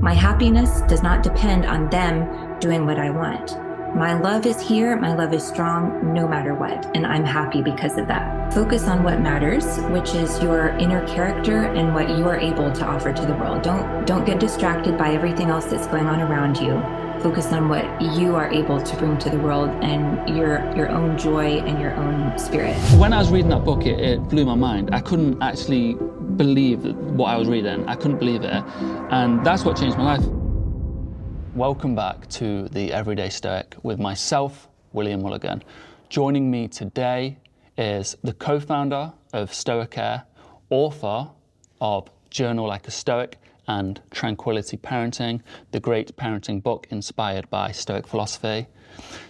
My happiness does not depend on them doing what I want. My love is here, my love is strong no matter what, and I'm happy because of that. Focus on what matters, which is your inner character and what you are able to offer to the world. Don't don't get distracted by everything else that's going on around you. Focus on what you are able to bring to the world and your your own joy and your own spirit. When I was reading that book, it, it blew my mind. I couldn't actually believe what I was reading. I couldn't believe it, and that's what changed my life. Welcome back to the Everyday Stoic with myself, William Mulligan. Joining me today is the co founder of Stoicare, author of Journal Like a Stoic and Tranquility Parenting, the great parenting book inspired by Stoic philosophy.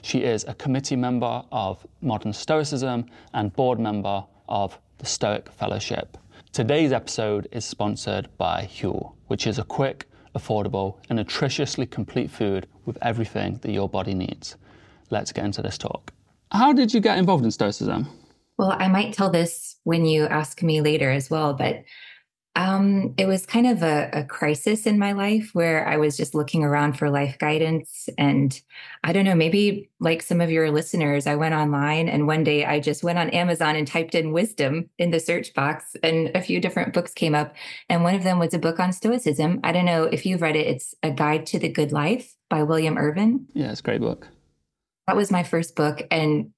She is a committee member of Modern Stoicism and board member of the Stoic Fellowship. Today's episode is sponsored by Huel, which is a quick, affordable, and nutritiously complete food with everything that your body needs. Let's get into this talk. How did you get involved in Stoicism? Well, I might tell this when you ask me later as well, but um, it was kind of a, a, crisis in my life where I was just looking around for life guidance. And I don't know, maybe like some of your listeners, I went online and one day I just went on Amazon and typed in wisdom in the search box, and a few different books came up. And one of them was a book on Stoicism. I don't know if you've read it, it's A Guide to the Good Life by William Irvine. Yeah, it's a great book. That was my first book. And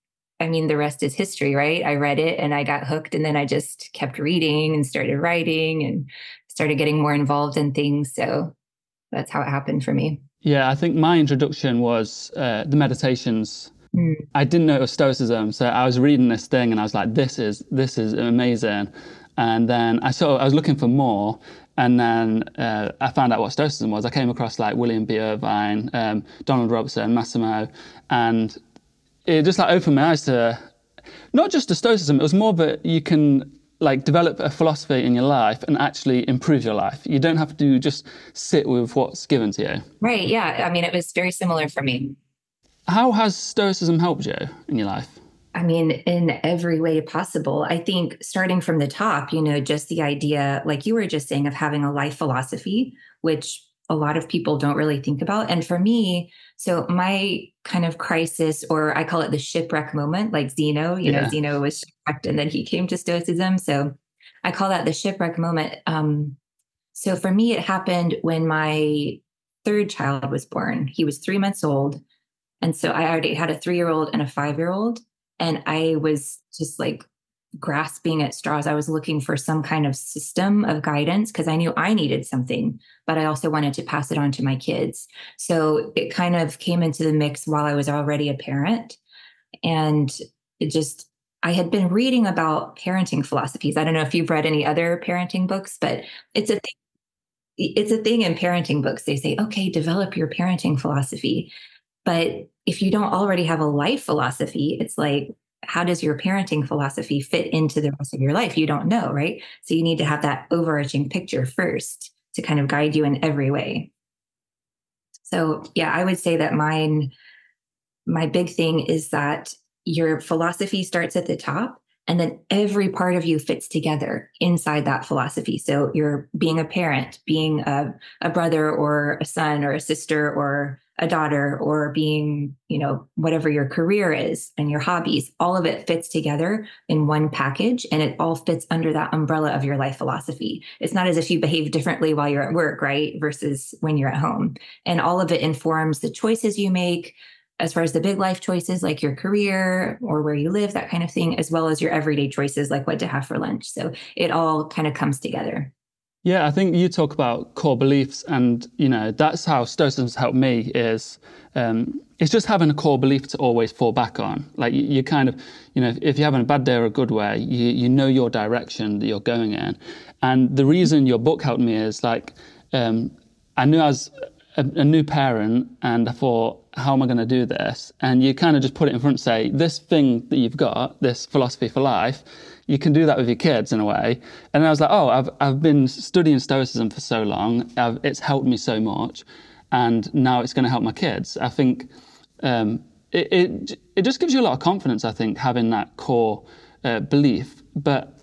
I mean, the rest is history, right? I read it and I got hooked, and then I just kept reading and started writing and started getting more involved in things. So that's how it happened for me. Yeah, I think my introduction was uh, the meditations. Mm. I didn't know it was Stoicism, so I was reading this thing and I was like, "This is this is amazing." And then I saw I was looking for more, and then uh, I found out what Stoicism was. I came across like William B. Irvine, um, Donald Robertson, Massimo, and it just like opened my eyes to not just to stoicism. It was more that you can like develop a philosophy in your life and actually improve your life. You don't have to just sit with what's given to you. Right. Yeah. I mean, it was very similar for me. How has stoicism helped you in your life? I mean, in every way possible. I think starting from the top, you know, just the idea, like you were just saying, of having a life philosophy, which a lot of people don't really think about. And for me, so my kind of crisis, or I call it the shipwreck moment, like Zeno, you yeah. know, Zeno was shipwrecked and then he came to Stoicism. So I call that the shipwreck moment. Um, so for me, it happened when my third child was born. He was three months old. And so I already had a three year old and a five year old. And I was just like grasping at straws. I was looking for some kind of system of guidance because I knew I needed something, but I also wanted to pass it on to my kids. So it kind of came into the mix while I was already a parent. And it just, I had been reading about parenting philosophies. I don't know if you've read any other parenting books, but it's a thing. It's a thing in parenting books. They say, okay, develop your parenting philosophy. But if you don't already have a life philosophy, it's like, how does your parenting philosophy fit into the rest of your life? You don't know, right? So you need to have that overarching picture first to kind of guide you in every way. So, yeah, I would say that mine, my big thing is that your philosophy starts at the top and then every part of you fits together inside that philosophy. So you're being a parent, being a, a brother or a son or a sister or a daughter or being, you know, whatever your career is and your hobbies, all of it fits together in one package and it all fits under that umbrella of your life philosophy. It's not as if you behave differently while you're at work, right? Versus when you're at home. And all of it informs the choices you make as far as the big life choices like your career or where you live, that kind of thing, as well as your everyday choices like what to have for lunch. So it all kind of comes together. Yeah, I think you talk about core beliefs, and you know that's how Stoicism's helped me. Is um, it's just having a core belief to always fall back on. Like you, you, kind of, you know, if you're having a bad day or a good way, you you know your direction that you're going in. And the reason your book helped me is like um, I knew I was a, a new parent, and I thought, how am I going to do this? And you kind of just put it in front and say, this thing that you've got, this philosophy for life you can do that with your kids in a way. And I was like, oh, I've, I've been studying Stoicism for so long. I've, it's helped me so much. And now it's going to help my kids. I think um, it, it, it, just gives you a lot of confidence, I think, having that core uh, belief. But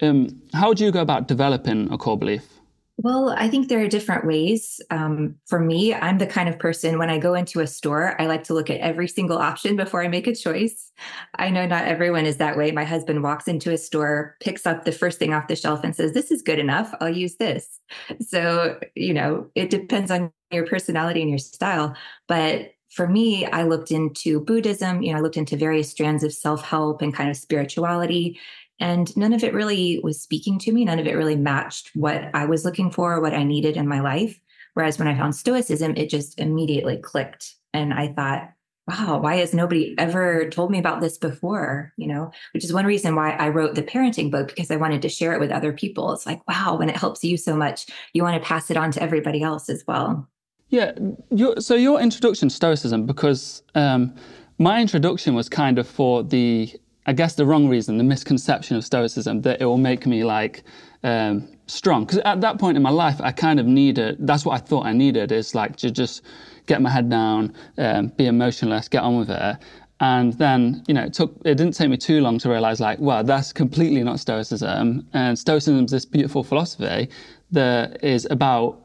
um, how do you go about developing a core belief? Well, I think there are different ways. Um, for me, I'm the kind of person when I go into a store, I like to look at every single option before I make a choice. I know not everyone is that way. My husband walks into a store, picks up the first thing off the shelf, and says, This is good enough. I'll use this. So, you know, it depends on your personality and your style. But for me, I looked into Buddhism, you know, I looked into various strands of self help and kind of spirituality. And none of it really was speaking to me. None of it really matched what I was looking for, what I needed in my life. Whereas when I found Stoicism, it just immediately clicked. And I thought, wow, why has nobody ever told me about this before? You know, which is one reason why I wrote the parenting book because I wanted to share it with other people. It's like, wow, when it helps you so much, you want to pass it on to everybody else as well. Yeah. Your, so your introduction to Stoicism, because um, my introduction was kind of for the I guess the wrong reason, the misconception of Stoicism that it will make me like um, strong. Because at that point in my life, I kind of needed. That's what I thought I needed is like to just get my head down, um, be emotionless, get on with it. And then, you know, it took. It didn't take me too long to realize, like, well, that's completely not Stoicism. And Stoicism is this beautiful philosophy that is about.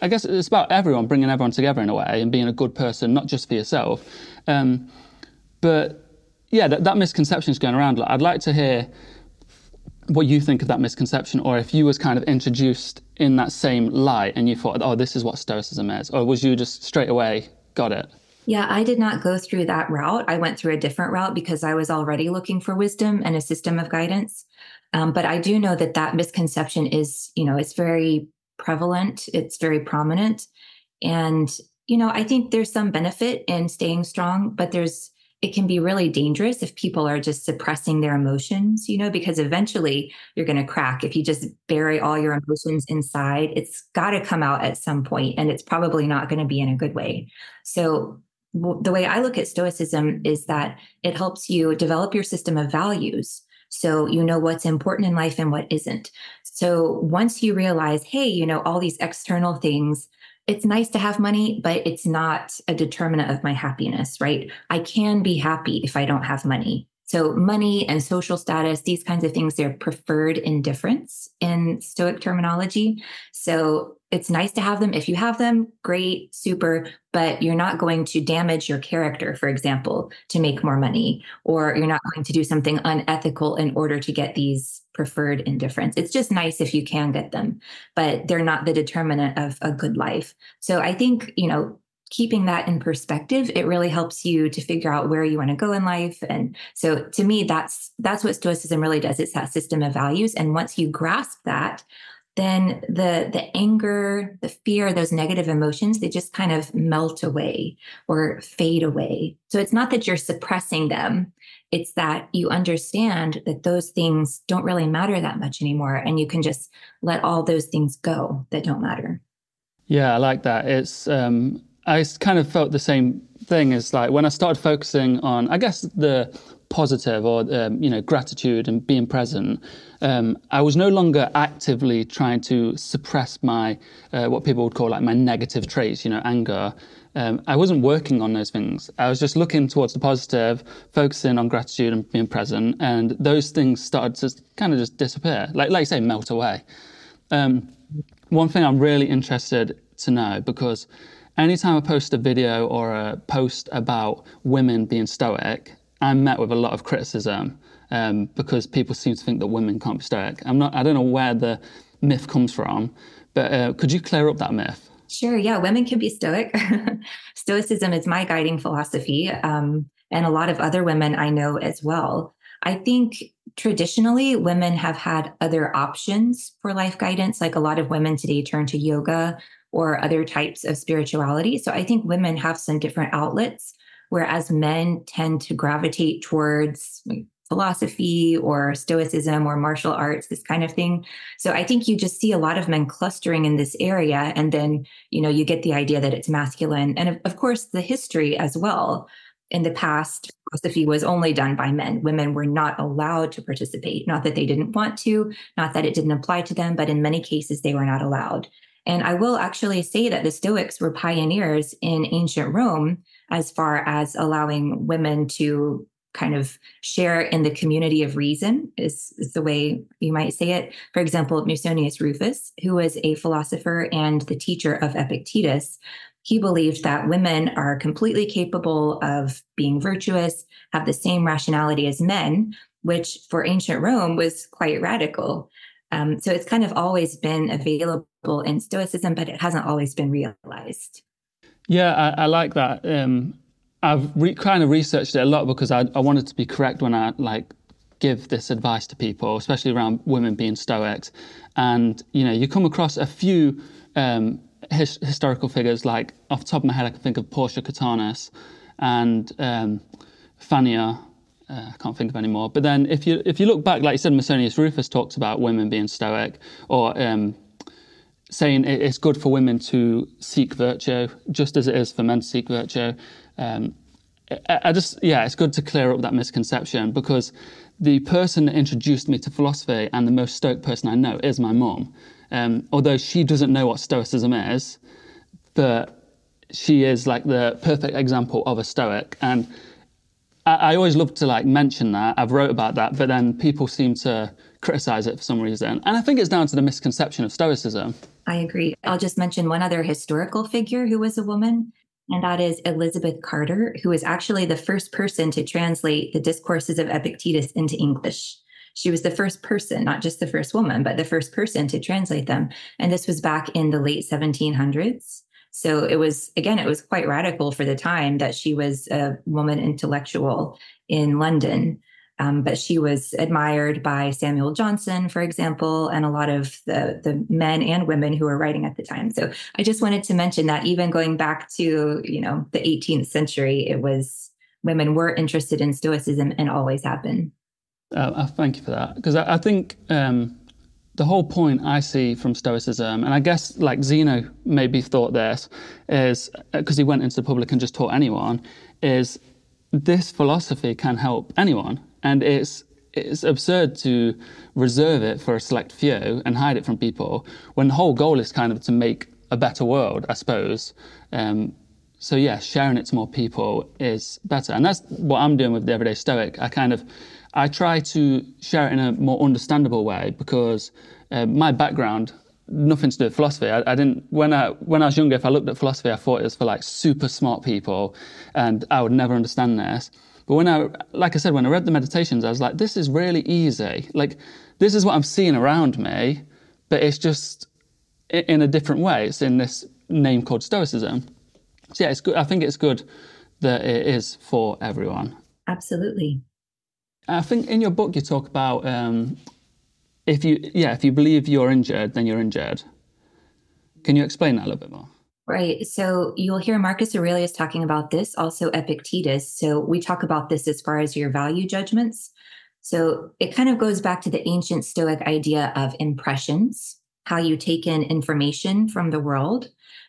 I guess it's about everyone, bringing everyone together in a way, and being a good person, not just for yourself. Um, but yeah, that, that misconception is going around. I'd like to hear what you think of that misconception, or if you was kind of introduced in that same light and you thought, oh, this is what Stoicism is, or was you just straight away got it? Yeah, I did not go through that route. I went through a different route because I was already looking for wisdom and a system of guidance. Um, but I do know that that misconception is, you know, it's very prevalent, it's very prominent. And, you know, I think there's some benefit in staying strong, but there's it can be really dangerous if people are just suppressing their emotions, you know, because eventually you're going to crack. If you just bury all your emotions inside, it's got to come out at some point and it's probably not going to be in a good way. So, w- the way I look at Stoicism is that it helps you develop your system of values. So, you know what's important in life and what isn't. So, once you realize, hey, you know, all these external things it's nice to have money, but it's not a determinant of my happiness, right? I can be happy if I don't have money. So, money and social status, these kinds of things, they're preferred indifference in Stoic terminology. So, it's nice to have them. If you have them, great, super, but you're not going to damage your character, for example, to make more money, or you're not going to do something unethical in order to get these preferred indifference. It's just nice if you can get them, but they're not the determinant of a good life. So, I think, you know, keeping that in perspective it really helps you to figure out where you want to go in life. And so to me that's that's what stoicism really does. It's that system of values. And once you grasp that then the the anger the fear those negative emotions they just kind of melt away or fade away. So it's not that you're suppressing them. It's that you understand that those things don't really matter that much anymore and you can just let all those things go that don't matter. Yeah i like that. It's um I kind of felt the same thing as like when I started focusing on, I guess, the positive or um, you know gratitude and being present. Um, I was no longer actively trying to suppress my uh, what people would call like my negative traits, you know, anger. Um, I wasn't working on those things. I was just looking towards the positive, focusing on gratitude and being present, and those things started to kind of just disappear, like like you say, melt away. Um, one thing I'm really interested to know because anytime I post a video or a post about women being stoic, I'm met with a lot of criticism um, because people seem to think that women can't be stoic. I'm not. I don't know where the myth comes from, but uh, could you clear up that myth? Sure. Yeah, women can be stoic. Stoicism is my guiding philosophy, um, and a lot of other women I know as well. I think traditionally women have had other options for life guidance. Like a lot of women today turn to yoga or other types of spirituality. So I think women have some different outlets, whereas men tend to gravitate towards philosophy or stoicism or martial arts this kind of thing. So i think you just see a lot of men clustering in this area and then you know you get the idea that it's masculine. And of, of course the history as well. In the past philosophy was only done by men. Women were not allowed to participate. Not that they didn't want to not that it didn't apply to them but in many cases they were not allowed and I will actually say that the Stoics were pioneers in ancient Rome as far as allowing women to kind of share in the community of reason, is, is the way you might say it. For example, Musonius Rufus, who was a philosopher and the teacher of Epictetus, he believed that women are completely capable of being virtuous, have the same rationality as men, which for ancient Rome was quite radical. Um, so it's kind of always been available in Stoicism, but it hasn't always been realized. Yeah, I, I like that. Um, I've re- kind of researched it a lot because I, I wanted to be correct when I like give this advice to people, especially around women being Stoics. And you know, you come across a few um, his, historical figures, like off the top of my head, I can think of Portia Catonis and um, Fannia. Uh, I can't think of any more. But then, if you if you look back, like you said, Musonius Rufus talks about women being stoic, or um, saying it's good for women to seek virtue, just as it is for men to seek virtue. Um, I, I just yeah, it's good to clear up that misconception because the person that introduced me to philosophy and the most stoic person I know is my mom um, although she doesn't know what Stoicism is, but she is like the perfect example of a Stoic. And I, I always love to like mention that. I've wrote about that, but then people seem to criticize it for some reason. And I think it's down to the misconception of Stoicism. I agree. I'll just mention one other historical figure who was a woman, and that is Elizabeth Carter, who is actually the first person to translate the discourses of Epictetus into English. She was the first person, not just the first woman, but the first person to translate them. And this was back in the late 1700s. So it was, again, it was quite radical for the time that she was a woman intellectual in London. Um, but she was admired by Samuel Johnson, for example, and a lot of the, the men and women who were writing at the time. So I just wanted to mention that even going back to, you know, the 18th century, it was women were interested in Stoicism and always have been. Uh, uh, thank you for that because I, I, think um, the whole point I see from Stoicism, and I guess like Zeno maybe thought this, is because uh, he went into the public and just taught anyone, is this philosophy can help anyone, and it's it's absurd to reserve it for a select few and hide it from people when the whole goal is kind of to make a better world, I suppose. Um, so yeah, sharing it to more people is better, and that's what I'm doing with the Everyday Stoic. I kind of I try to share it in a more understandable way because uh, my background, nothing to do with philosophy. I, I, didn't when I when I was younger. If I looked at philosophy, I thought it was for like super smart people, and I would never understand this. But when I, like I said, when I read the meditations, I was like, this is really easy. Like, this is what I'm seeing around me, but it's just in a different way. It's in this name called Stoicism. So yeah, it's good. I think it's good that it is for everyone. Absolutely. I think in your book you talk about um, if you yeah if you believe you're injured then you're injured. Can you explain that a little bit more? Right. So you'll hear Marcus Aurelius talking about this, also Epictetus. So we talk about this as far as your value judgments. So it kind of goes back to the ancient Stoic idea of impressions, how you take in information from the world.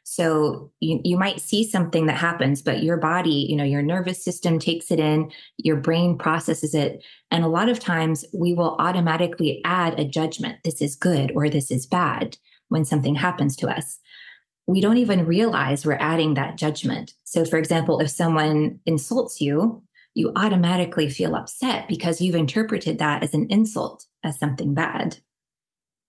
So you, you might see something that happens, but your body, you know, your nervous system takes it in, your brain processes it. And a lot of times we will automatically add a judgment. This is good or this is bad when something happens to us. We don't even realize we're adding that judgment. So, for example, if someone insults you, you automatically feel upset because you've interpreted that as an insult, as something bad.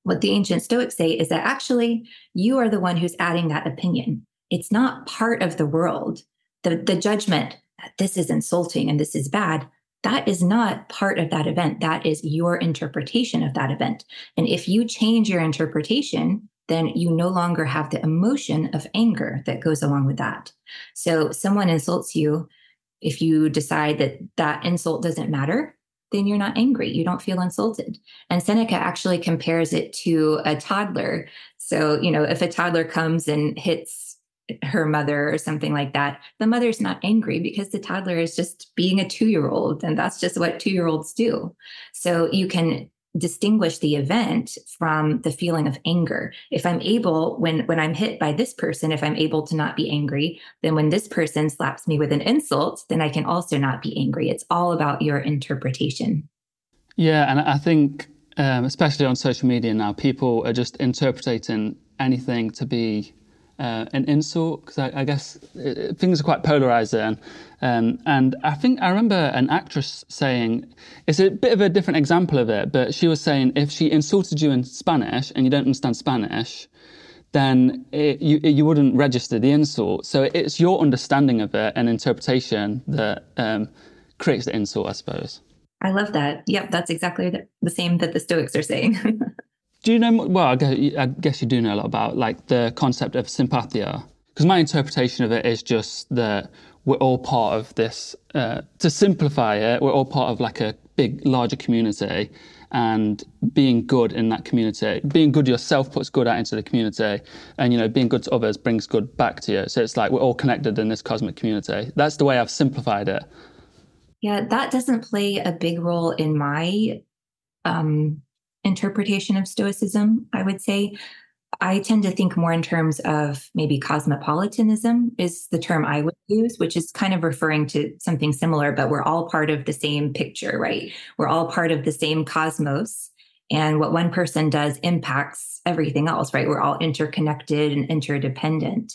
What the ancient Stoics say is that actually you are the one who's adding that opinion. It's not part of the world. The, the judgment that this is insulting and this is bad, that is not part of that event. That is your interpretation of that event. And if you change your interpretation, then you no longer have the emotion of anger that goes along with that. So someone insults you. If you decide that that insult doesn't matter, then you're not angry. You don't feel insulted. And Seneca actually compares it to a toddler. So, you know, if a toddler comes and hits her mother or something like that, the mother's not angry because the toddler is just being a two year old. And that's just what two year olds do. So you can distinguish the event from the feeling of anger. If i'm able when when i'm hit by this person if i'm able to not be angry then when this person slaps me with an insult then i can also not be angry. It's all about your interpretation. Yeah and i think um, especially on social media now people are just interpreting anything to be uh, an insult? Because I, I, guess it, things are quite polarized then. Um, and I think I remember an actress saying, it's a bit of a different example of it, but she was saying if she insulted you in Spanish and you don't understand Spanish, then it, you, you wouldn't register the insult. So it's your understanding of it and interpretation that um, creates the insult, I suppose. I love that. Yep, that's exactly the same that the Stoics are saying. do you know? Well, I guess, I guess, you do know a lot about like the concept of sympatheia, because my interpretation of it is just that we're all part of this. Uh, to simplify it, we're all part of like a big, larger community, and being good in that community, being good yourself puts good out into the community, and you know, being good to others brings good back to you. So it's like we're all connected in this cosmic community. That's the way I've simplified it. Yeah, that doesn't play a big role in my um, interpretation of Stoicism, I would say. I tend to think more in terms of maybe cosmopolitanism is the term I would use, which is kind of referring to something similar, but we're all part of the same picture, right? We're all part of the same cosmos. And what one person does impacts everything else, right? We're all interconnected and interdependent.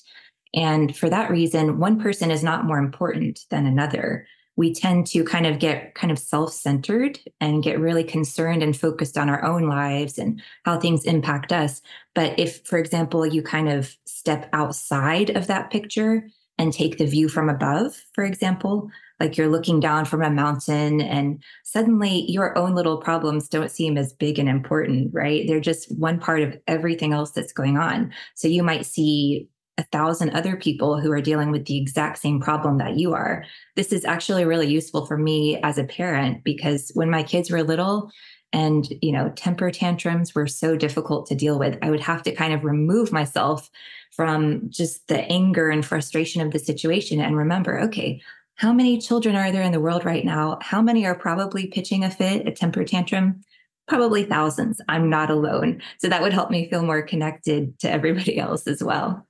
And for that reason, one person is not more important than another we tend to kind of get kind of self-centered and get really concerned and focused on our own lives and how things impact us. But if for example you kind of step outside of that picture and take the view from above for example like you're looking down from a mountain and suddenly your own little problems don't seem as big and important right? They're just one part of everything else that's going on. So you might see a thousand other people who are dealing with the exact same problem that you are. This is actually really useful for me as a parent because when my kids were little and, you know, temper tantrums were so difficult to deal with, I would have to kind of remove myself from just the anger and frustration of the situation and remember, okay, how many children are there in the world right now? How many are probably pitching a fit, a temper tantrum? Probably thousands. I'm not alone. So that would help me feel more connected to everybody else as well.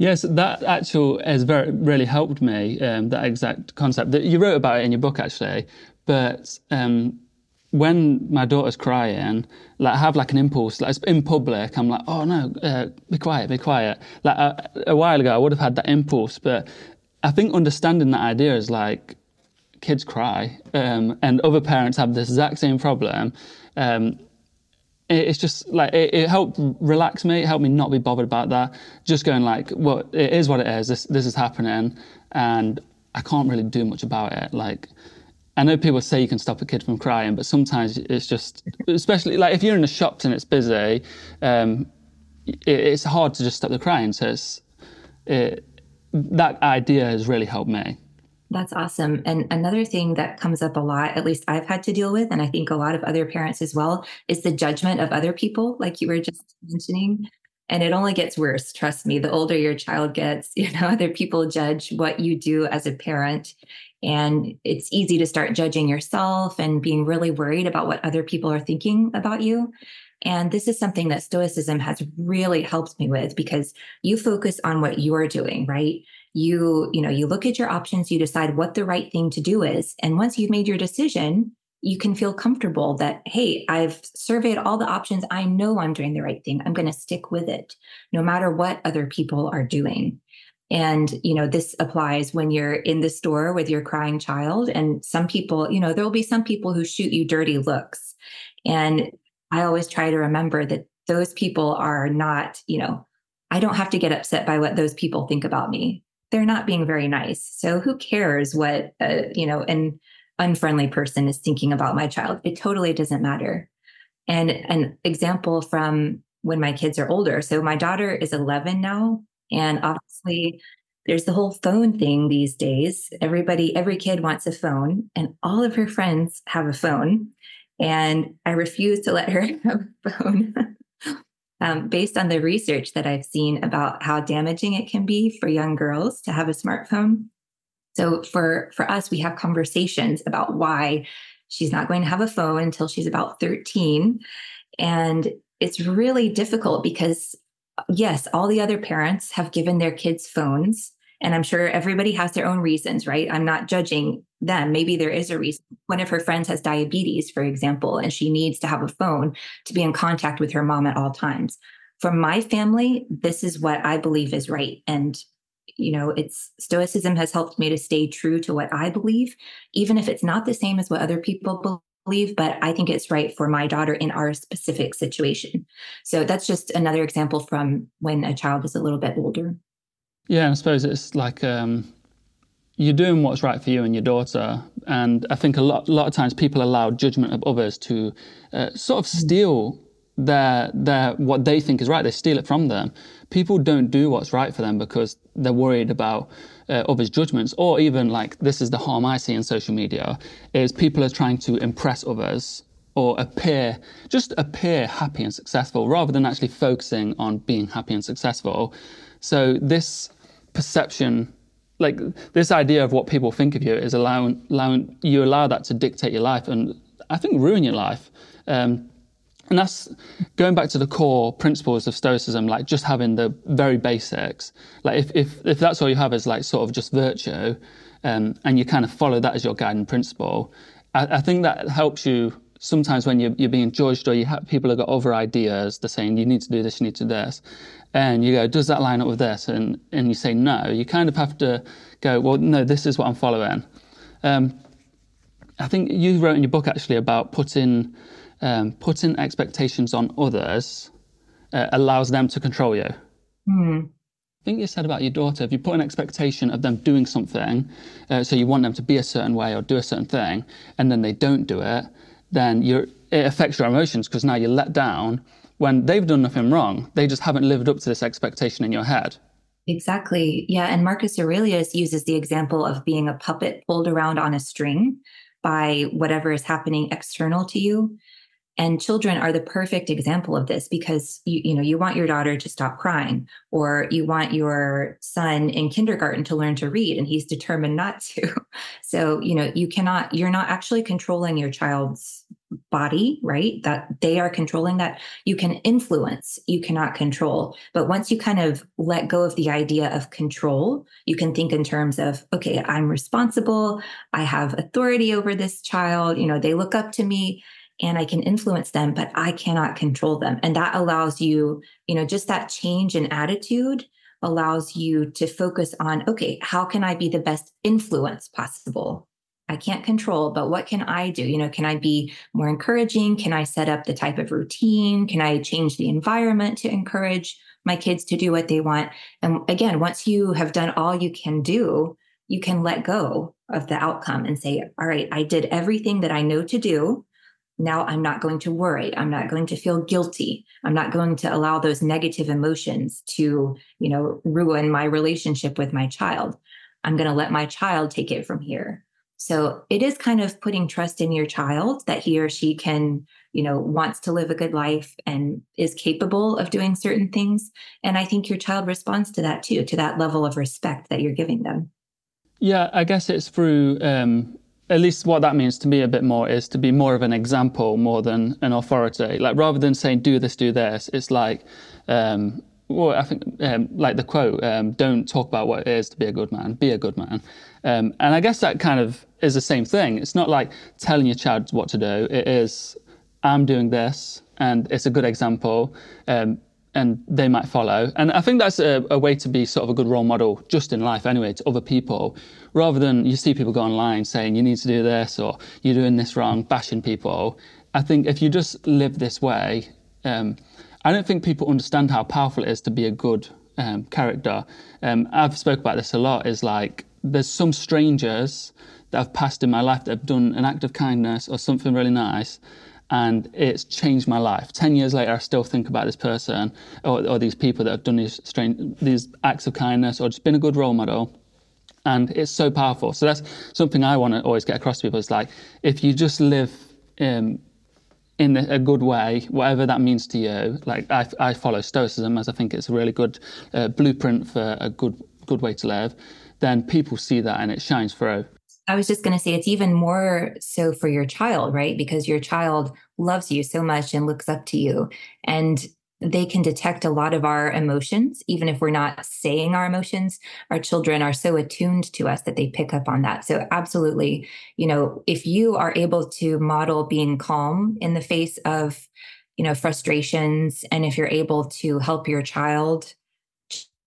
Yes, that actual has very really helped me. Um, that exact concept that you wrote about it in your book, actually. But um, when my daughter's crying, like I have like an impulse, like in public, I'm like, oh no, uh, be quiet, be quiet. Like a while ago, I would have had that impulse, but I think understanding that idea is like kids cry, um, and other parents have this exact same problem. Um, it's just like it, it, helped relax me. It helped me not be bothered about that. Just going like, well, it is what it is. This this is happening, and I can't really do much about it. Like, I know people say you can stop a kid from crying, but sometimes it's just, especially like if you're in a shop and it's busy, um, it, it's hard to just stop the crying. So it's it, that idea has really helped me. That's awesome. And another thing that comes up a lot, at least I've had to deal with, and I think a lot of other parents as well, is the judgment of other people, like you were just mentioning. And it only gets worse. Trust me, the older your child gets, you know, other people judge what you do as a parent. And it's easy to start judging yourself and being really worried about what other people are thinking about you. And this is something that Stoicism has really helped me with because you focus on what you're doing, right? You you know you look at your options you decide what the right thing to do is. And once you've made your decision you can feel comfortable that hey i've surveyed all the options. I know i'm doing the right thing. I'm going to stick with it no matter what other people are doing. And you know this applies when you're in the store with your crying child. And some people you know there will be some people who shoot you dirty looks. And i always try to remember that those people are not you know i don't have to get upset by what those people think about me they're not being very nice. So who cares what a, you know an unfriendly person is thinking about my child? It totally doesn't matter. And an example from when my kids are older. So my daughter is 11 now, and obviously there's the whole phone thing these days. Everybody, every kid wants a phone, and all of her friends have a phone. And I refuse to let her have a phone um, based on the research that I've seen about how damaging it can be for young girls to have a smartphone. So for for us, we have conversations about why she's not going to have a phone until she's about 13. And it's really difficult because yes, all the other parents have given their kids phones. And I'm sure everybody has their own reasons, right? I'm not judging them. Maybe there is a reason. One of her friends has diabetes, for example, and she needs to have a phone to be in contact with her mom at all times. For my family, this is what I believe is right. And, you know, it's stoicism has helped me to stay true to what I believe, even if it's not the same as what other people believe, but I think it's right for my daughter in our specific situation. So that's just another example from when a child is a little bit older. Yeah, I suppose it's like um, you're doing what's right for you and your daughter, and I think a lot, a lot of times people allow judgment of others to uh, sort of mm. steal their their what they think is right. They steal it from them. People don't do what's right for them because they're worried about uh, others' judgments, or even like this is the harm I see in social media is people are trying to impress others or appear just appear happy and successful rather than actually focusing on being happy and successful. So this perception like this idea of what people think of you is allowing, allowing you allow that to dictate your life and I think ruin your life. Um, and that's going back to the core principles of Stoicism, like just having the very basics. Like if, if, if that's all you have is like sort of just virtue, um, and you kind of follow that as your guiding principle, I, I think that helps you sometimes when you're, you're being judged or you have people have got other ideas, they're saying you need to do this, you need to do this, and you go, does that line up with this? And and you say no. You kind of have to go, well, no, this is what I'm following. Um, I think you wrote in your book actually about putting um, putting expectations on others uh, allows them to control you. Mm. I think you said about your daughter, if you put an expectation of them doing something, uh, so you want them to be a certain way or do a certain thing, and then they don't do it, then it affects your emotions because now you're let down when they've done nothing wrong. They just haven't lived up to this expectation in your head. Exactly. Yeah. And Marcus Aurelius uses the example of being a puppet pulled around on a string by whatever is happening external to you and children are the perfect example of this because you you know you want your daughter to stop crying or you want your son in kindergarten to learn to read and he's determined not to so you know you cannot you're not actually controlling your child's body right? That they are controlling that. You can influence you cannot control. But once you kind of let go of the idea of control you can think in terms of okay i'm responsible. I have authority over this child. You know they look up to me and I can influence them, but I cannot control them. And that allows you, you know, just that change in attitude allows you to focus on, okay, how can I be the best influence possible? I can't control, but what can I do? You know, can I be more encouraging? Can I set up the type of routine? Can I change the environment to encourage my kids to do what they want? And again, once you have done all you can do, you can let go of the outcome and say, all right, I did everything that I know to do now I'm not going to worry. I'm not going to feel guilty. I'm not going to allow those negative emotions to, you know, ruin my relationship with my child. I'm going to let my child take it from here. So it is kind of putting trust in your child that he or she can, you know, wants to live a good life and is capable of doing certain things. And I think your child responds to that too, to that level of respect that you're giving them. Yeah, I guess it's through um, at least what that means to me a bit more is to be more of an example more than an authority. Like rather than saying do this, do this, it's like, um, well, I think um, like the quote, um, "Don't talk about what it is to be a good man, be a good man." Um, and I guess that kind of is the same thing. It's not like telling your child what to do. It is, I'm doing this, and it's a good example. Um, and they might follow. And I think that's a, a, way to be sort of a good role model just in life anyway to other people, rather than you see people go online saying you need to do this or you're doing this wrong, bashing people. I think if you just live this way, um, I don't think people understand how powerful it is to be a good um, character. Um, I've spoke about this a lot. Is like there's some strangers that I've passed in my life that have done an act of kindness or something really nice, and it's changed my life. Ten years later, I still think about this person or, or these people that have done these strange, these acts of kindness or just been a good role model. And it's so powerful. So that's something I want to always get across to people. It's like if you just live um, in a good way, whatever that means to you. Like I, I follow Stoicism as I think it's a really good uh, blueprint for a good good way to live. Then people see that and it shines through. I was just going to say it's even more so for your child, right? Because your child loves you so much and looks up to you. And they can detect a lot of our emotions, even if we're not saying our emotions. Our children are so attuned to us that they pick up on that. So, absolutely, you know, if you are able to model being calm in the face of you know, frustrations. And if you're able to help your child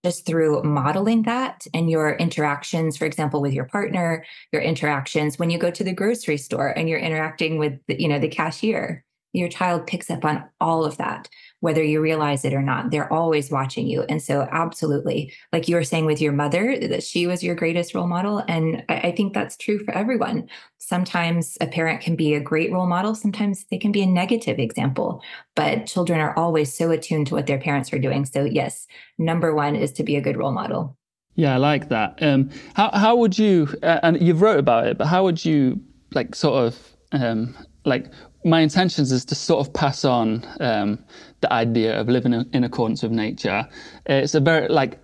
just through modeling that and your interactions, for example, with your partner, your interactions when you go to the grocery store and you're interacting with, the, you know, the cashier, your child picks up on all of that whether you realize it or not. They're always watching you. And so, absolutely, like you were saying with your mother, that she was your greatest role model. And I, think that's true for everyone. Sometimes a parent can be a great role model, sometimes they can be a negative example, but children are always so attuned to what their parents are doing. So, yes, number one is to be a good role model. Yeah, I like that. Um, how how would you? Uh, and you've wrote about it, but how would you like sort of um, like my intentions is to sort of pass on um, the idea of living in accordance with nature. It's a very like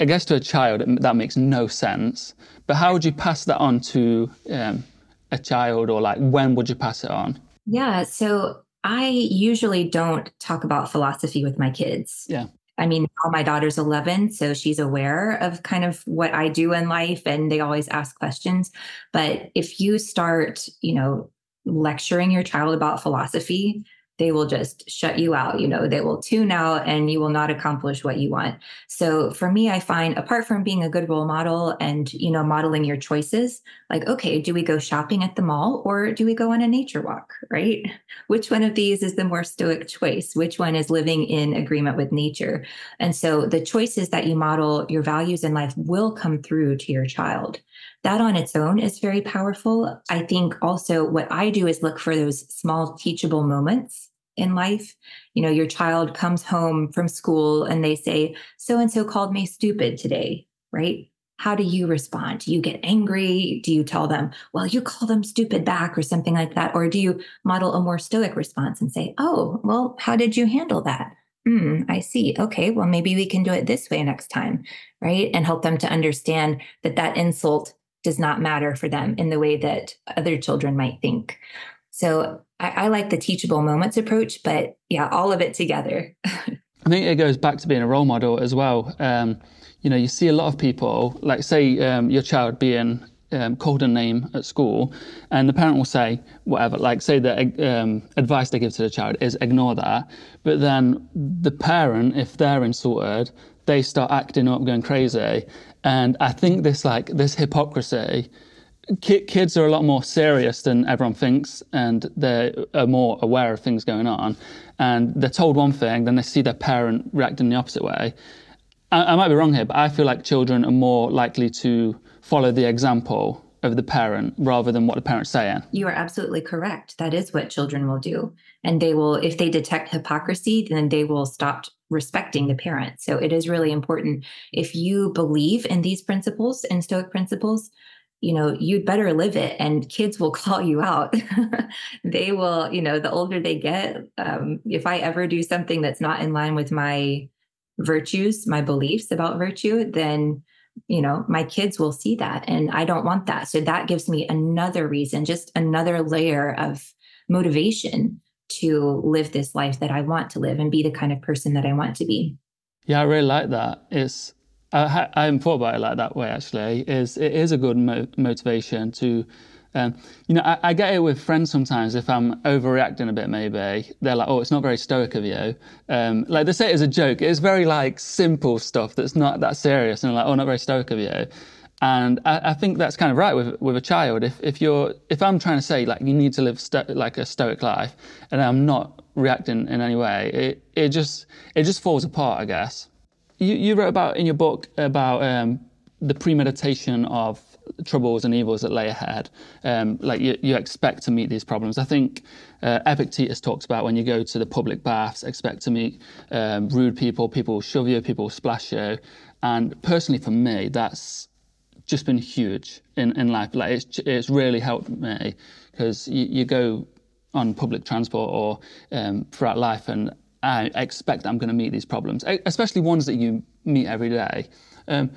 I guess to a child that makes no sense. But how would you pass that on to um, a child, or like when would you pass it on? Yeah, so I usually don't talk about philosophy with my kids. Yeah. I mean, my daughter's 11, so she's aware of kind of what I do in life and they always ask questions. But if you start, you know, lecturing your child about philosophy, they will just shut you out. You know, they will tune out and you will not accomplish what you want. So for me, I find apart from being a good role model and, you know, modeling your choices, like, okay, do we go shopping at the mall or do we go on a nature walk? Right. Which one of these is the more stoic choice? Which one is living in agreement with nature? And so the choices that you model your values in life will come through to your child that on its own is very powerful. I think also what I do is look for those small teachable moments in life. You know, your child comes home from school and they say, so and so called me stupid today, right? How do you respond? Do you get angry? Do you tell them, well, you call them stupid back or something like that? Or do you model a more stoic response and say, oh, well, how did you handle that? Hmm, I see. Okay, well, maybe we can do it this way next time, right? And help them to understand that that insult does not matter for them in the way that other children might think. So I, I like the teachable moments approach, but yeah, all of it together. I think it goes back to being a role model as well. Um, you know, you see a lot of people, like say um, your child being um, called a name at school, and the parent will say whatever, like say the um, advice they give to the child is ignore that. But then the parent, if they're insulted, they start acting up, going crazy, and I think this like this hypocrisy, kids are a lot more serious than everyone thinks, and they are more aware of things going on. And they're told one thing, then they see their parent reacting the opposite way. I, I might be wrong here, but I feel like children are more likely to follow the example of the parent rather than what the parent's saying. You are absolutely correct. That is what children will do. And they will, if they detect hypocrisy, then they will stop respecting the parent. So it is really important. If you believe in these principles and Stoic principles, you know, you'd better live it and kids will call you out. they will, you know, the older they get, um, if I ever do something that's not in line with my virtues, my beliefs about virtue, then you know my kids will see that and i don't want that so that gives me another reason just another layer of motivation to live this life that I want to live and be the kind of person that I want to be. Yeah, I really like that. It's I, I haven't thought about it like that way actually. Is it is a good mo- motivation to, um, you know, I, I, get it with friends sometimes if I'm overreacting a bit. Maybe they're like, "Oh, it's not very stoic of you." Um, like they say it as a joke. It's very like simple stuff that's not that serious, and like, "Oh, not very stoic of you." And I, I, think that's kind of right with with a child. If if you're if I'm trying to say like you need to live sto- like a stoic life, and I'm not reacting in any way, it it just it just falls apart, I guess. You you wrote about in your book about um, the premeditation of troubles and evils that lay ahead. Um, like you, you expect to meet these problems. I think uh, Epictetus talks about when you go to the public baths, expect to meet um, rude people, people shove you, people splash you. And personally, for me, that's just been huge in, in life. Like it's it's really helped me because you, you go on public transport or um, throughout life, and I expect I'm going to meet these problems, especially ones that you meet every day. Um,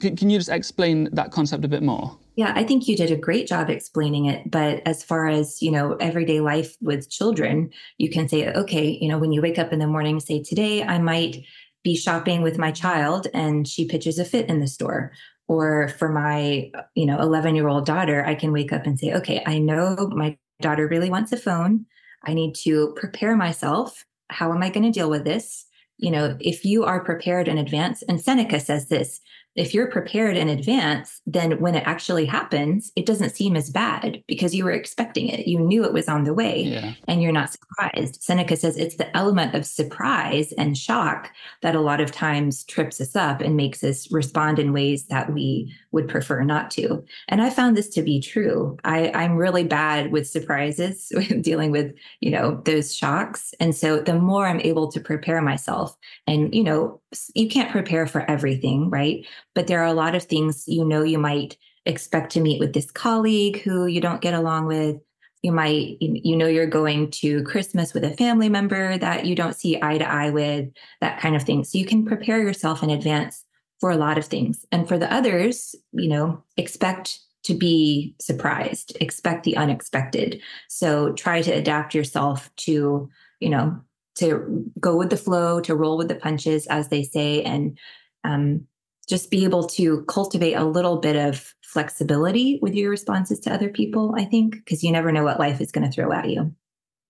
can, you just explain that concept a bit more? Yeah, I think you did a great job explaining it. But as far as, you know, everyday life with children, you can say, okay, you know, when you wake up in the morning, say, today I might be shopping with my child and she pitches a fit in the store or for my you know 11 year old daughter i can wake up and say okay i know my daughter really wants a phone I need to prepare myself. How am I going to deal with this? You know, if you are prepared in advance, and Seneca says this if you're prepared in advance, then when it actually happens, it doesn't seem as bad because you were expecting it. You knew it was on the way yeah. and you're not surprised. Seneca says it's the element of surprise and shock that a lot of times trips us up and makes us respond in ways that we would prefer not to. And I found this to be true. I, I'm really bad with surprises, dealing with, you know, those shocks. And so the more I'm able to prepare myself, and, you know, you can't prepare for everything, right? But there are a lot of things you know you might expect to meet with this colleague who you don't get along with. You might, you know, you're going to Christmas with a family member that you don't see eye to eye with, that kind of thing. So you can prepare yourself in advance for a lot of things. And for the others, you know, expect to be surprised, expect the unexpected. So try to adapt yourself to, you know, to go with the flow, to roll with the punches, as they say, and um, just be able to cultivate a little bit of flexibility with your responses to other people, I think, because you never know what life is going to throw at you.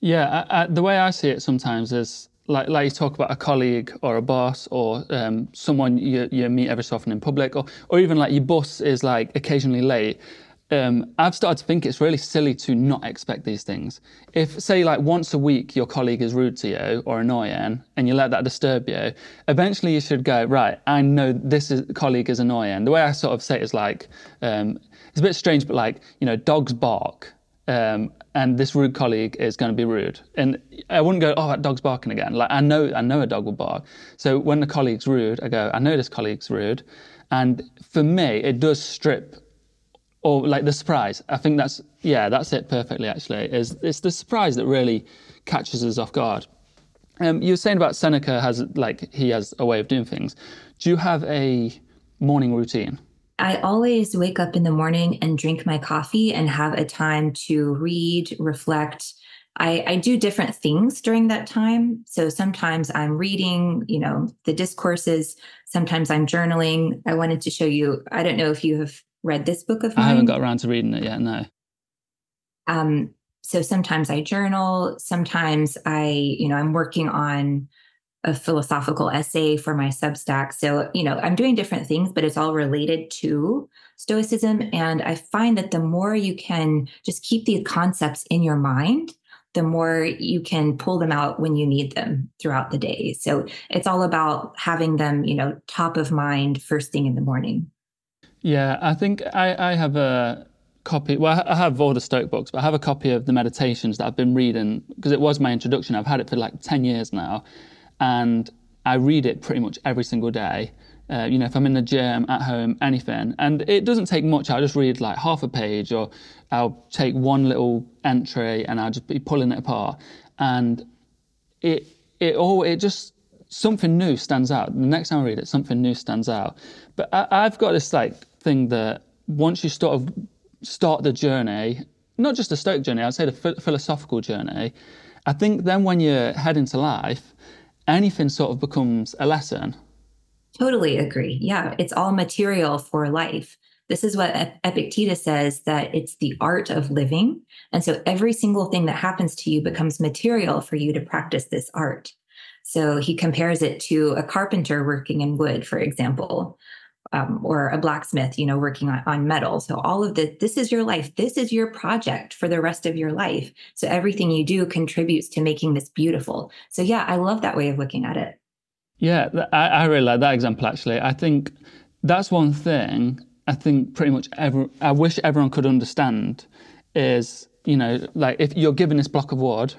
Yeah, I, I, the way I see it sometimes is like, like you talk about a colleague or a boss or um, someone you, you meet every so often in public, or, or even like your boss is like occasionally late um, I've started to think it's really silly to not expect these things. If, say, like once a week your colleague is rude to you or annoying and you let that disturb you, eventually you should go, right, I know this is, colleague is annoying. The way I sort of say it is like, um, it's a bit strange, but like, you know, dogs bark. Um, and this rude colleague is going to be rude, and I wouldn't go, "Oh, that dog's barking again." Like I know, I know a dog will bark. So when the colleague's rude, I go, "I know this colleague's rude," and for me, it does strip or like the surprise. I think that's yeah, that's it perfectly. Actually, is it's the surprise that really catches us off guard. Um, you were saying about Seneca has like he has a way of doing things. Do you have a morning routine? I always wake up in the morning and drink my coffee and have a time to read, reflect. I, I, do different things during that time. So sometimes I'm reading, you know, the discourses. Sometimes I'm journaling. I wanted to show you. I don't know if you have read this book of mine. I haven't got around to reading it yet, no. Um, so sometimes I journal, sometimes I, you know, I'm working on a philosophical essay for my Substack. So, you know, I'm doing different things, but it's all related to Stoicism. And I find that the more you can just keep these concepts in your mind, the more you can pull them out when you need them throughout the day. So it's all about having them, you know, top of mind first thing in the morning. Yeah, I think I, I have a copy. Well, I have all the Stoic books, but I have a copy of the Meditations that I've been reading because it was my introduction. I've had it for like 10 years now. And I read it pretty much every single day. Uh, you know, if I'm in the gym, at home, anything. And it doesn't take much. I'll just read like half a page or I'll take one little entry and I'll just be pulling it apart. And it, it all, it just, something new stands out. The next time I read it, something new stands out. But I, I've got this like thing that once you sort of start the journey, not just the Stoic journey, I'd say the philosophical journey, I think then when you head into life, anything sort of becomes a lesson. Totally agree. Yeah, it's all material for life. This is what Epictetus says that it's the art of living. And so every single thing that happens to you becomes material for you to practice this art. So he compares it to a carpenter working in wood, for example um, or a blacksmith, you know, working on, on metal. So all of this, this is your life. This is your project for the rest of your life. So everything you do contributes to making this beautiful. So yeah, I love that way of looking at it. Yeah, I, I really like that example. Actually, I think that's one thing. I think pretty much every. I wish everyone could understand is you know like if you're given this block of wood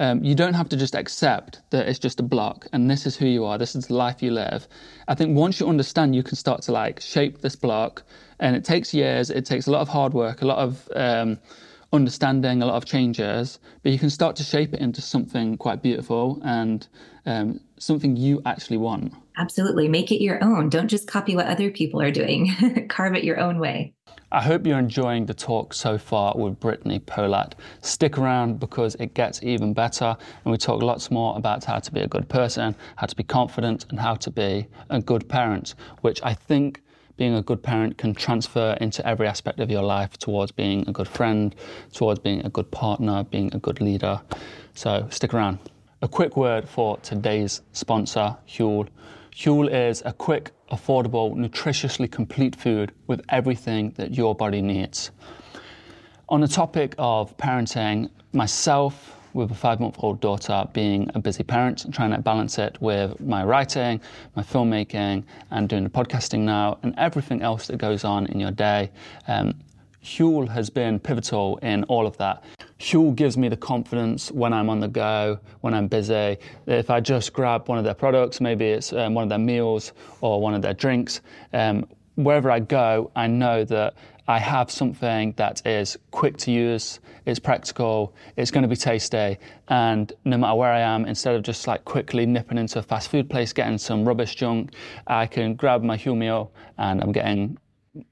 um, you don't have to just accept that it's just a block and this is who you are, this is the life you live. I think once you understand, you can start to like shape this block, and it takes years, it takes a lot of hard work, a lot of um, understanding, a lot of changes, but you can start to shape it into something quite beautiful and um, something you actually want. Absolutely. Make it your own. Don't just copy what other people are doing, carve it your own way. I hope you're enjoying the talk so far with Brittany Polat. Stick around because it gets even better, and we talk lots more about how to be a good person, how to be confident, and how to be a good parent, which I think being a good parent can transfer into every aspect of your life towards being a good friend, towards being a good partner, being a good leader. So stick around. A quick word for today's sponsor, Huel. Huel is a quick, affordable, nutritiously complete food with everything that your body needs. On the topic of parenting, myself, with a five month old daughter, being a busy parent, trying to balance it with my writing, my filmmaking, and doing the podcasting now, and everything else that goes on in your day. Um, Huel has been pivotal in all of that. Huel gives me the confidence when I'm on the go, when I'm busy. If I just grab one of their products, maybe it's um, one of their meals or one of their drinks, um, wherever I go, I know that I have something that is quick to use, it's practical, it's going to be tasty, and no matter where I am, instead of just like quickly nipping into a fast food place, getting some rubbish junk, I can grab my meal and I'm getting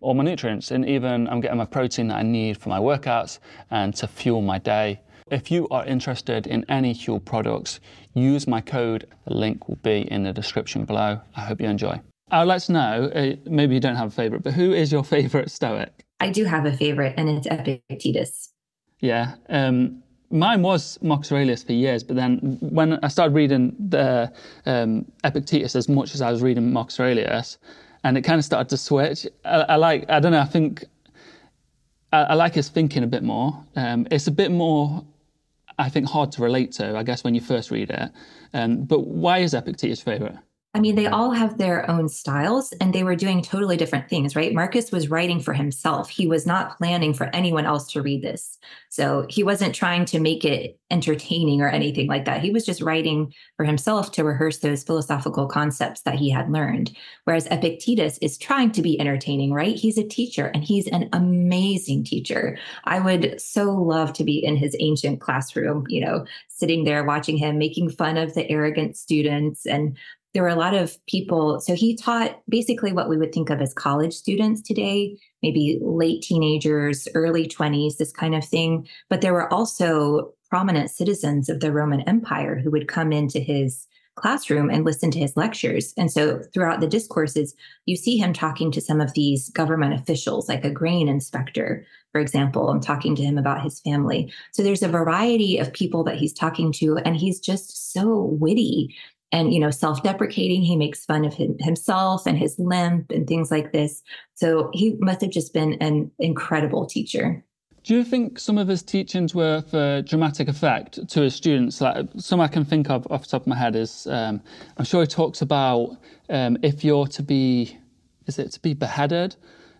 all my nutrients, and even I'm getting my protein that I need for my workouts and to fuel my day. If you are interested in any Huel products, use my code. The link will be in the description below. I hope you enjoy. I would like to know, uh, maybe you don't have a favorite, but who is your favorite Stoic? I do have a favorite, and it's Epictetus. Yeah. Um, mine was Marcus Aurelius for years, but then when I started reading the um, Epictetus as much as I was reading Marcus Aurelius, and it kind of started to switch. I, I like, I don't know, I think I, I like his thinking a bit more. Um, it's a bit more, I think, hard to relate to, I guess, when you first read it. Um, but why is Epictetus favorite? I mean, they all have their own styles and they were doing totally different things, right? Marcus was writing for himself. He was not planning for anyone else to read this. So he wasn't trying to make it entertaining or anything like that. He was just writing for himself to rehearse those philosophical concepts that he had learned. Whereas Epictetus is trying to be entertaining, right? He's a teacher and he's an amazing teacher. I would so love to be in his ancient classroom, you know, sitting there watching him making fun of the arrogant students and there were a lot of people. So he taught basically what we would think of as college students today, maybe late teenagers, early 20s, this kind of thing. But there were also prominent citizens of the Roman Empire who would come into his classroom and listen to his lectures. And so throughout the discourses, you see him talking to some of these government officials, like a grain inspector, for example, and talking to him about his family. So there's a variety of people that he's talking to, and he's just so witty and you know self-deprecating. He makes fun of him, himself and his limp and things like this. So he must have just been an incredible teacher. Do you think some of his teachings were for dramatic effect to his students? Like some i can think of off the top of my head is um, i'm sure he talks about um, if you're to be is it to be beheaded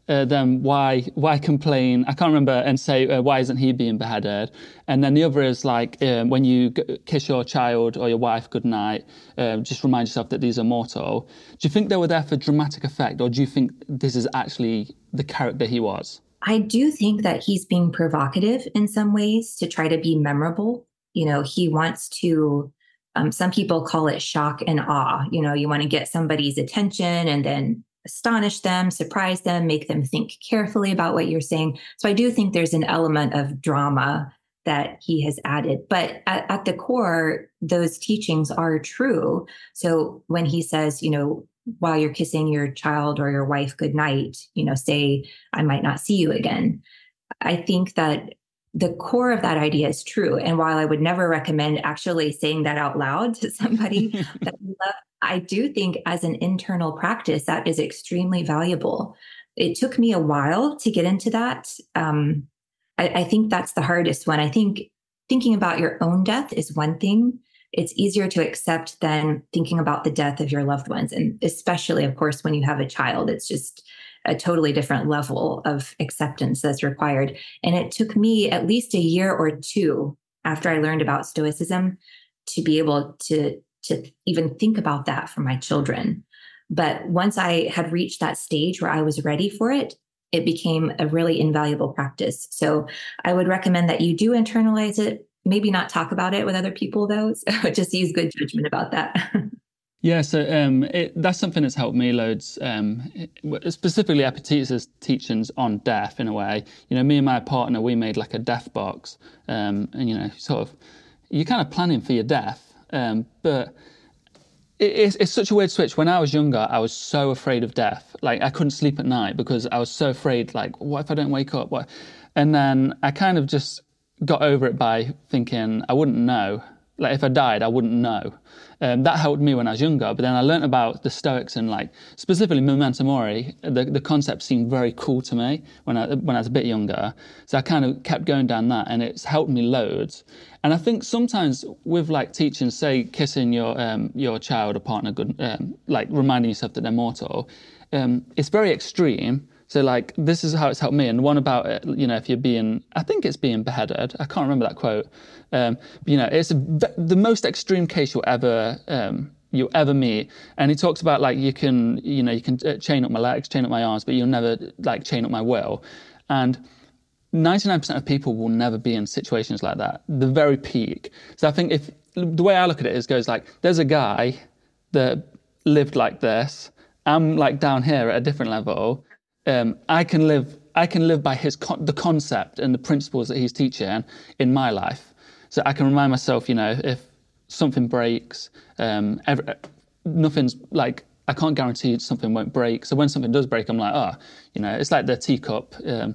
uh, then why why complain? I can't remember and say uh, why isn't he being beheaded? And then the other is like um, when you g- kiss your child or your wife goodnight, uh, just remind yourself that these are mortal. Do you think they were there for dramatic effect, or do you think this is actually the character he was? I do think that he's being provocative in some ways to try to be memorable. You know, he wants to. Um, some people call it shock and awe. You know, you want to get somebody's attention and then astonish them, surprise them, make them think carefully about what you're saying. So I do think there's an element of drama that he has added. But at, at, the core, those teachings are true. So when he says, you know, while you're kissing your child or your wife goodnight, you know, say, I might not see you again. I think that the core of that idea is true. And while I would never recommend actually saying that out loud to somebody that you love, I do think as an internal practice, that is extremely valuable. It took me a while to get into that. Um, I, I think that's the hardest one. I think thinking about your own death is one thing. It's easier to accept than thinking about the death of your loved ones. And especially, of course, when you have a child, it's just a totally different level of acceptance that's required. And it took me at least a year or two after I learned about Stoicism to be able to to even think about that for my children. But once I had reached that stage where I was ready for it, it became a really invaluable practice. So I would recommend that you do internalize it. Maybe not talk about it with other people, though. So just use good judgment about that. yeah, so um, it, that's something that's helped me loads. Um, specifically, Epictetus' teachings on death. In a way, you know, me and my partner, we made like a death box, um, and you know, sort of, you're kind of planning for your death um, but it's, it's such a weird switch. When I was younger, I was so afraid of death. Like I couldn't sleep at night because I was so afraid. Like, what if I don't wake up? What? And then I kind of just got over it by thinking I wouldn't know. Like if I died, I wouldn't know. Um, that helped me when I was younger. But then I learned about the Stoics and like specifically memento mori. The, the concept seemed very cool to me when I when I was a bit younger. So I kind of kept going down that, and it's helped me loads. And I think sometimes with like teaching, say kissing your um, your child or partner, good, um, like reminding yourself that they're mortal, um, it's very extreme. So like this is how it's helped me. And one about it, you know, if you're being, I think it's being beheaded. I can't remember that quote. Um, but, you know, it's a, the most extreme case you'll ever um, you'll ever meet. And he talks about like you can, you know, you can uh, chain up my legs, chain up my arms, but you'll never like chain up my will. And 99% of people will never be in situations like that. The very peak. So I think if the way I look at it is goes like, there's a guy that lived like this. I'm like down here at a different level um, I can live I can live by his con- the concept and the principles that he's teaching in my life. So I can remind myself, you know, if something breaks, um, every, nothing's like I can't guarantee something won't break. So when something does break, I'm like, oh, you know, it's like the teacup, um,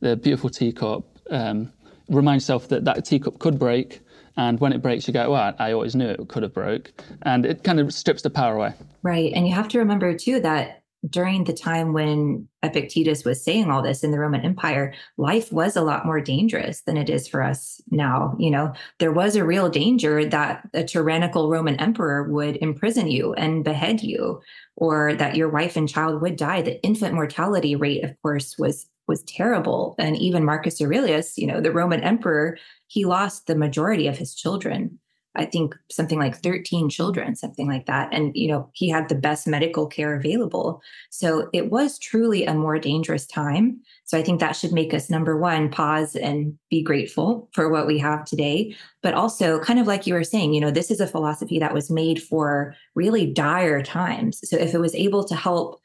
the beautiful teacup. Um, remind yourself that that teacup could break, and when it breaks, you go, well, I always knew it could have broke, and it kind of strips the power away. Right, and you have to remember too that during the time when Epictetus was saying all this in the Roman Empire, life was a lot more dangerous than it is for us now. You know, there was a real danger that a tyrannical Roman emperor would imprison you and behead you, or that your wife and child would die. The infant mortality rate, of course, was was terrible. And even Marcus Aurelius, you know, the Roman emperor, he lost the majority of his children I think something like 13 children, something like that. And, you know, he had the best medical care available. So it was truly a more dangerous time. So I think that should make us, number one, pause and be grateful for what we have today. But also, kind of like you were saying, you know, this is a philosophy that was made for really dire times. So if it was able to help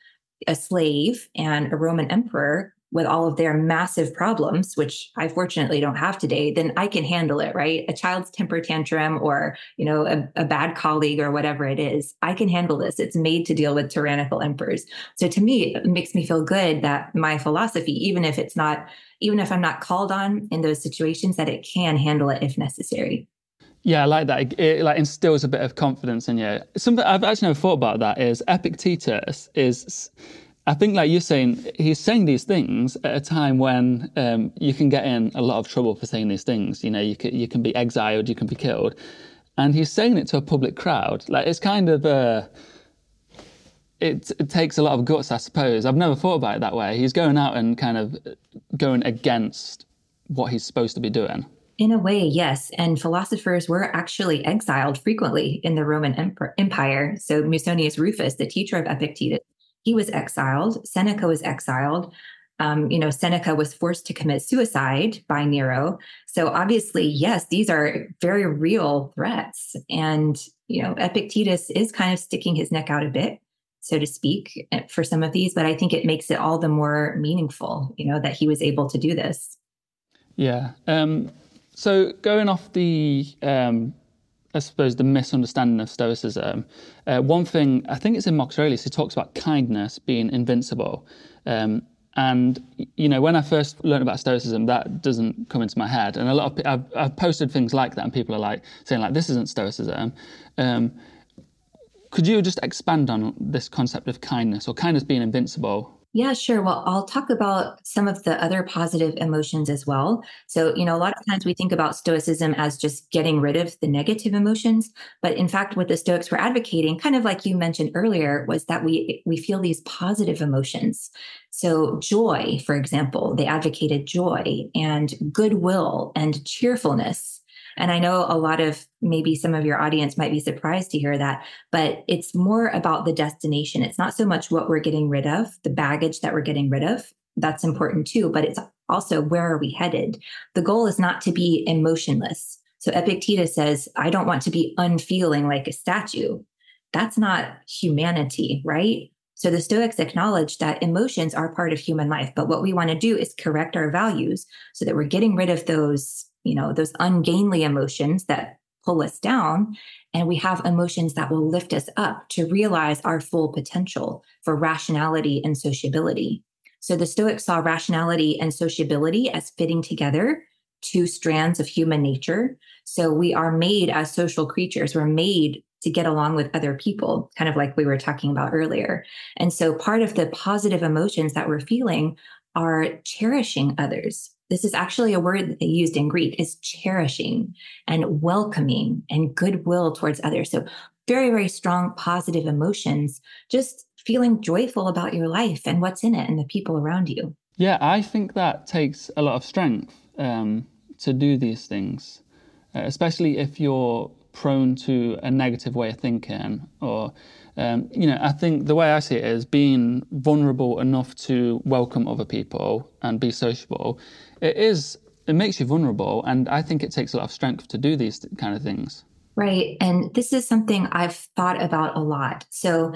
a slave and a Roman emperor with all of their massive problems which i fortunately don't have today then i can handle it right a child's temper tantrum or you know a, a, bad colleague or whatever it is i can handle this it's made to deal with tyrannical emperors so to me it makes me feel good that my philosophy even if it's not even if i'm not called on in those situations that it can handle it if necessary yeah, I like that. It, it, like instills a bit of confidence in you. Something I've actually never thought about that is Epictetus is I think, like you're saying, he's saying these things at a time when um, you can get in a lot of trouble for saying these things. You know, you can, you can be exiled, you can be killed, and he's saying it to a public crowd. Like it's kind of a. It, it takes a lot of guts, I suppose. I've never thought about it that way. He's going out and kind of going against what he's supposed to be doing. In a way, yes. And philosophers were actually exiled frequently in the Roman Empire. So Musonius Rufus, the teacher of Epictetus, he was exiled. Seneca was exiled. Um, you know, Seneca was forced to commit suicide by Nero. So obviously, yes, these are very real threats. And, you know, Epictetus is kind of sticking his neck out a bit, so to speak, eh, for some of these, but I think it makes it all the more meaningful, you know, that he was able to do this. Yeah. Um, so going off the um, I suppose, the misunderstanding of Stoicism. Uh, one thing, I think it's in Marcus Aurelius, he talks about kindness being invincible. Um, and, you know, when I first learned about Stoicism, that doesn't come into my head. And a lot of I've, I've posted things like that, and people are like, saying, like, this isn't Stoicism. Um, could you just expand on this concept of kindness or kindness being invincible? Yeah, sure. Well, I'll talk about some of the other positive emotions as well. So, you know, a lot of times we think about Stoicism as just getting rid of the negative emotions, but in fact, what the Stoics were advocating, kind of like you mentioned earlier, was that we we feel these positive emotions. So, joy, for example, they advocated joy and goodwill and cheerfulness and I know a lot of maybe some of your audience might be surprised to hear that, but it's more about the destination. It's not so much what we're getting rid of, the baggage that we're getting rid of. That's important too, but it's also where are we headed? The goal is not to be emotionless. So Epictetus says, I don't want to be unfeeling like a statue. That's not humanity, right? So the Stoics acknowledge that emotions are part of human life, but what we want to do is correct our values so that we're getting rid of those you know, those ungainly emotions that pull us down. And we have emotions that will lift us up to realize our full potential for rationality and sociability. So the Stoics saw rationality and sociability as fitting together two strands of human nature. So we are made as social creatures. We're made to get along with other people, kind of like we were talking about earlier. And so part of the positive emotions that we're feeling are cherishing others. This is actually a word that they used in Greek is cherishing and welcoming and goodwill towards others. So very, very strong positive emotions, just feeling joyful about your life and what's in it and the people around you. Yeah, I think that takes a lot of strength um, to do these things, uh, especially if you're prone to a negative way of thinking or um, you know i think the way i see it is being vulnerable enough to welcome other people and be sociable it is it makes you vulnerable and i think it takes a lot of strength to do these kind of things right and this is something i've thought about a lot so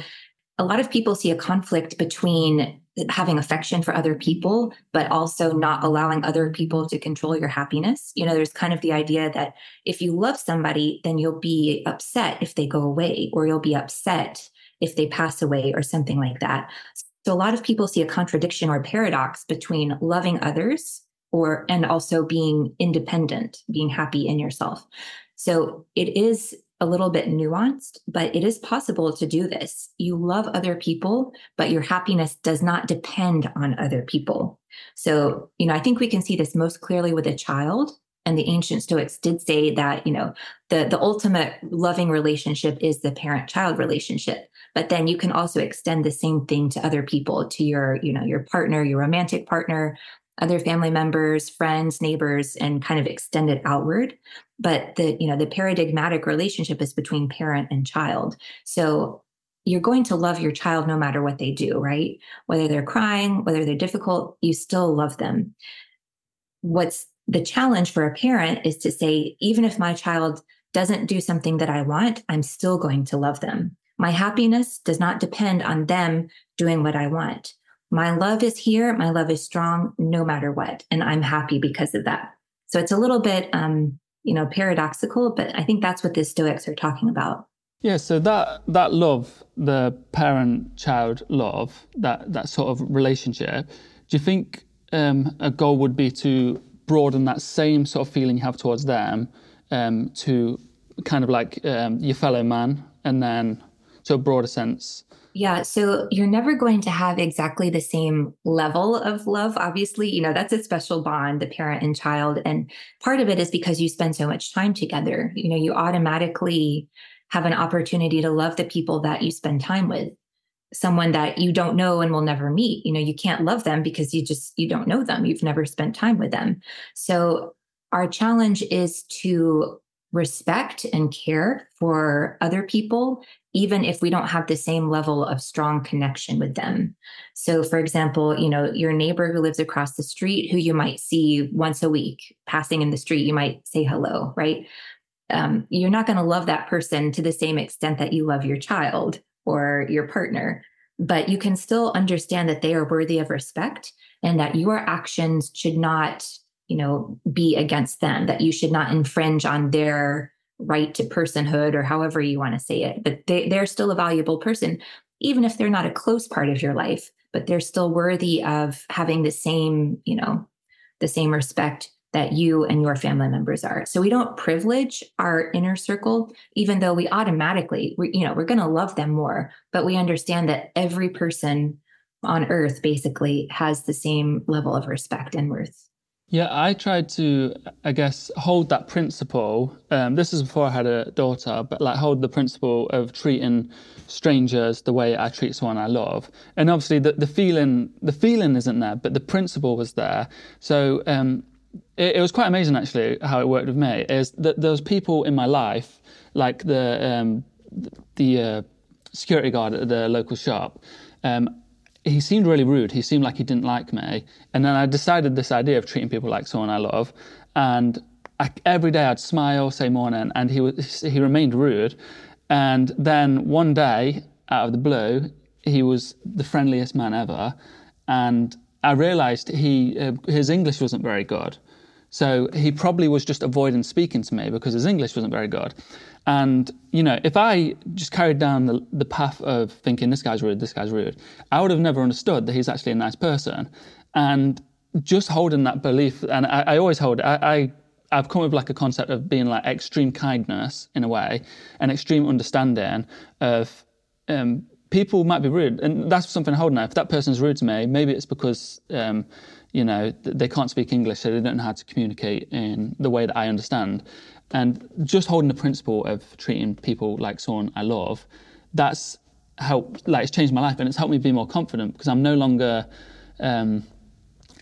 a lot of people see a conflict between having affection for other people, but also not allowing other people to control your happiness. You know, there's kind of the idea that if you love somebody, then you'll be upset if they go away, or you'll be upset if they pass away, or something like that. So a lot of people see a contradiction or paradox between loving others or and also being independent, being happy in yourself. So it is a little bit nuanced, but it is possible to do this. You love other people, but your happiness does not depend on other people. So, you know, I think we can see this most clearly with a child. And the ancient Stoics did say that, you know, the, the ultimate loving relationship is the parent child relationship. But then you can also extend the same thing to other people, to your, you know, your partner, your romantic partner, other family members, friends, neighbors, and kind of extend it outward. But the, you know, the paradigmatic relationship is between parent and child. So you're going to love your child no matter what they do, right? Whether they're crying, whether they're difficult, you still love them. What's the challenge for a parent is to say, even if my child doesn't do something that I want, I'm still going to love them. My happiness does not depend on them doing what I want my love is here. My love is strong no matter what. And I'm happy because of that. So it's a little bit, um, you know, paradoxical, but I think that's what the Stoics are talking about. Yeah, so that that love, the parent-child love, that that sort of relationship, do you think um, a goal would be to broaden that same sort of feeling you have towards them um, to kind of like um, your fellow man, and then to a broader sense, yeah. So you're never going to have exactly the same level of love. Obviously, you know, that's a special bond, the parent and child. And part of it is because you spend so much time together. You know, you automatically have an opportunity to love the people that you spend time with. Someone that you don't know and will never meet. You know, you can't love them because you just you don't know them. You've never spent time with them. So our challenge is to respect and care for other people even if we don't have the same level of strong connection with them. So, for example, you know, your neighbor who lives across the street, who you might see once a week passing in the street, you might say hello, right? Um, you're not going to love that person to the same extent that you love your child or your partner, but you can still understand that they are worthy of respect and that your actions should not, you know, be against them, that you should not infringe on their right to personhood or however you want to say it but they, they're still a valuable person even if they're not a close part of your life but they're still worthy of having the same you know the same respect that you and your family members are. So we don't privilege our inner circle even though we automatically we, you know we're going to love them more but we understand that every person on earth basically has the same level of respect and worth yeah, I tried to, I guess, hold that principle. Um, this is before I had a daughter, but like hold the principle of treating strangers the way I treat someone I love. And obviously, the, the feeling, the feeling isn't there, but the principle was there. So um, it, it, was quite amazing actually how it worked with me. Is that was people in my life, like the um, the uh, security guard at the local shop. Um, he seemed really rude. He seemed like he didn't like me. And then I decided this idea of treating people like someone I love. And I, every day I'd smile, say morning, and he was he remained rude. And then one day, out of the blue, he was the friendliest man ever. And I realized he uh, his English wasn't very good. So he probably was just avoiding speaking to me because his English wasn't very good. And, you know, if I just carried down the, the path of thinking this guy's rude, this guy's rude, I would have never understood that he's actually a nice person. And just holding that belief, and I, I always hold. I, I I've come with like a concept of being like extreme kindness in a way, and extreme understanding of um, people might be rude, and that's something I hold now. If that person's rude to me, maybe it's because um, you know they can't speak English, so they don't know how to communicate in the way that I understand. And just holding the principle of treating people like someone I love, that's helped. Like it's changed my life, and it's helped me be more confident because I'm no longer. Um,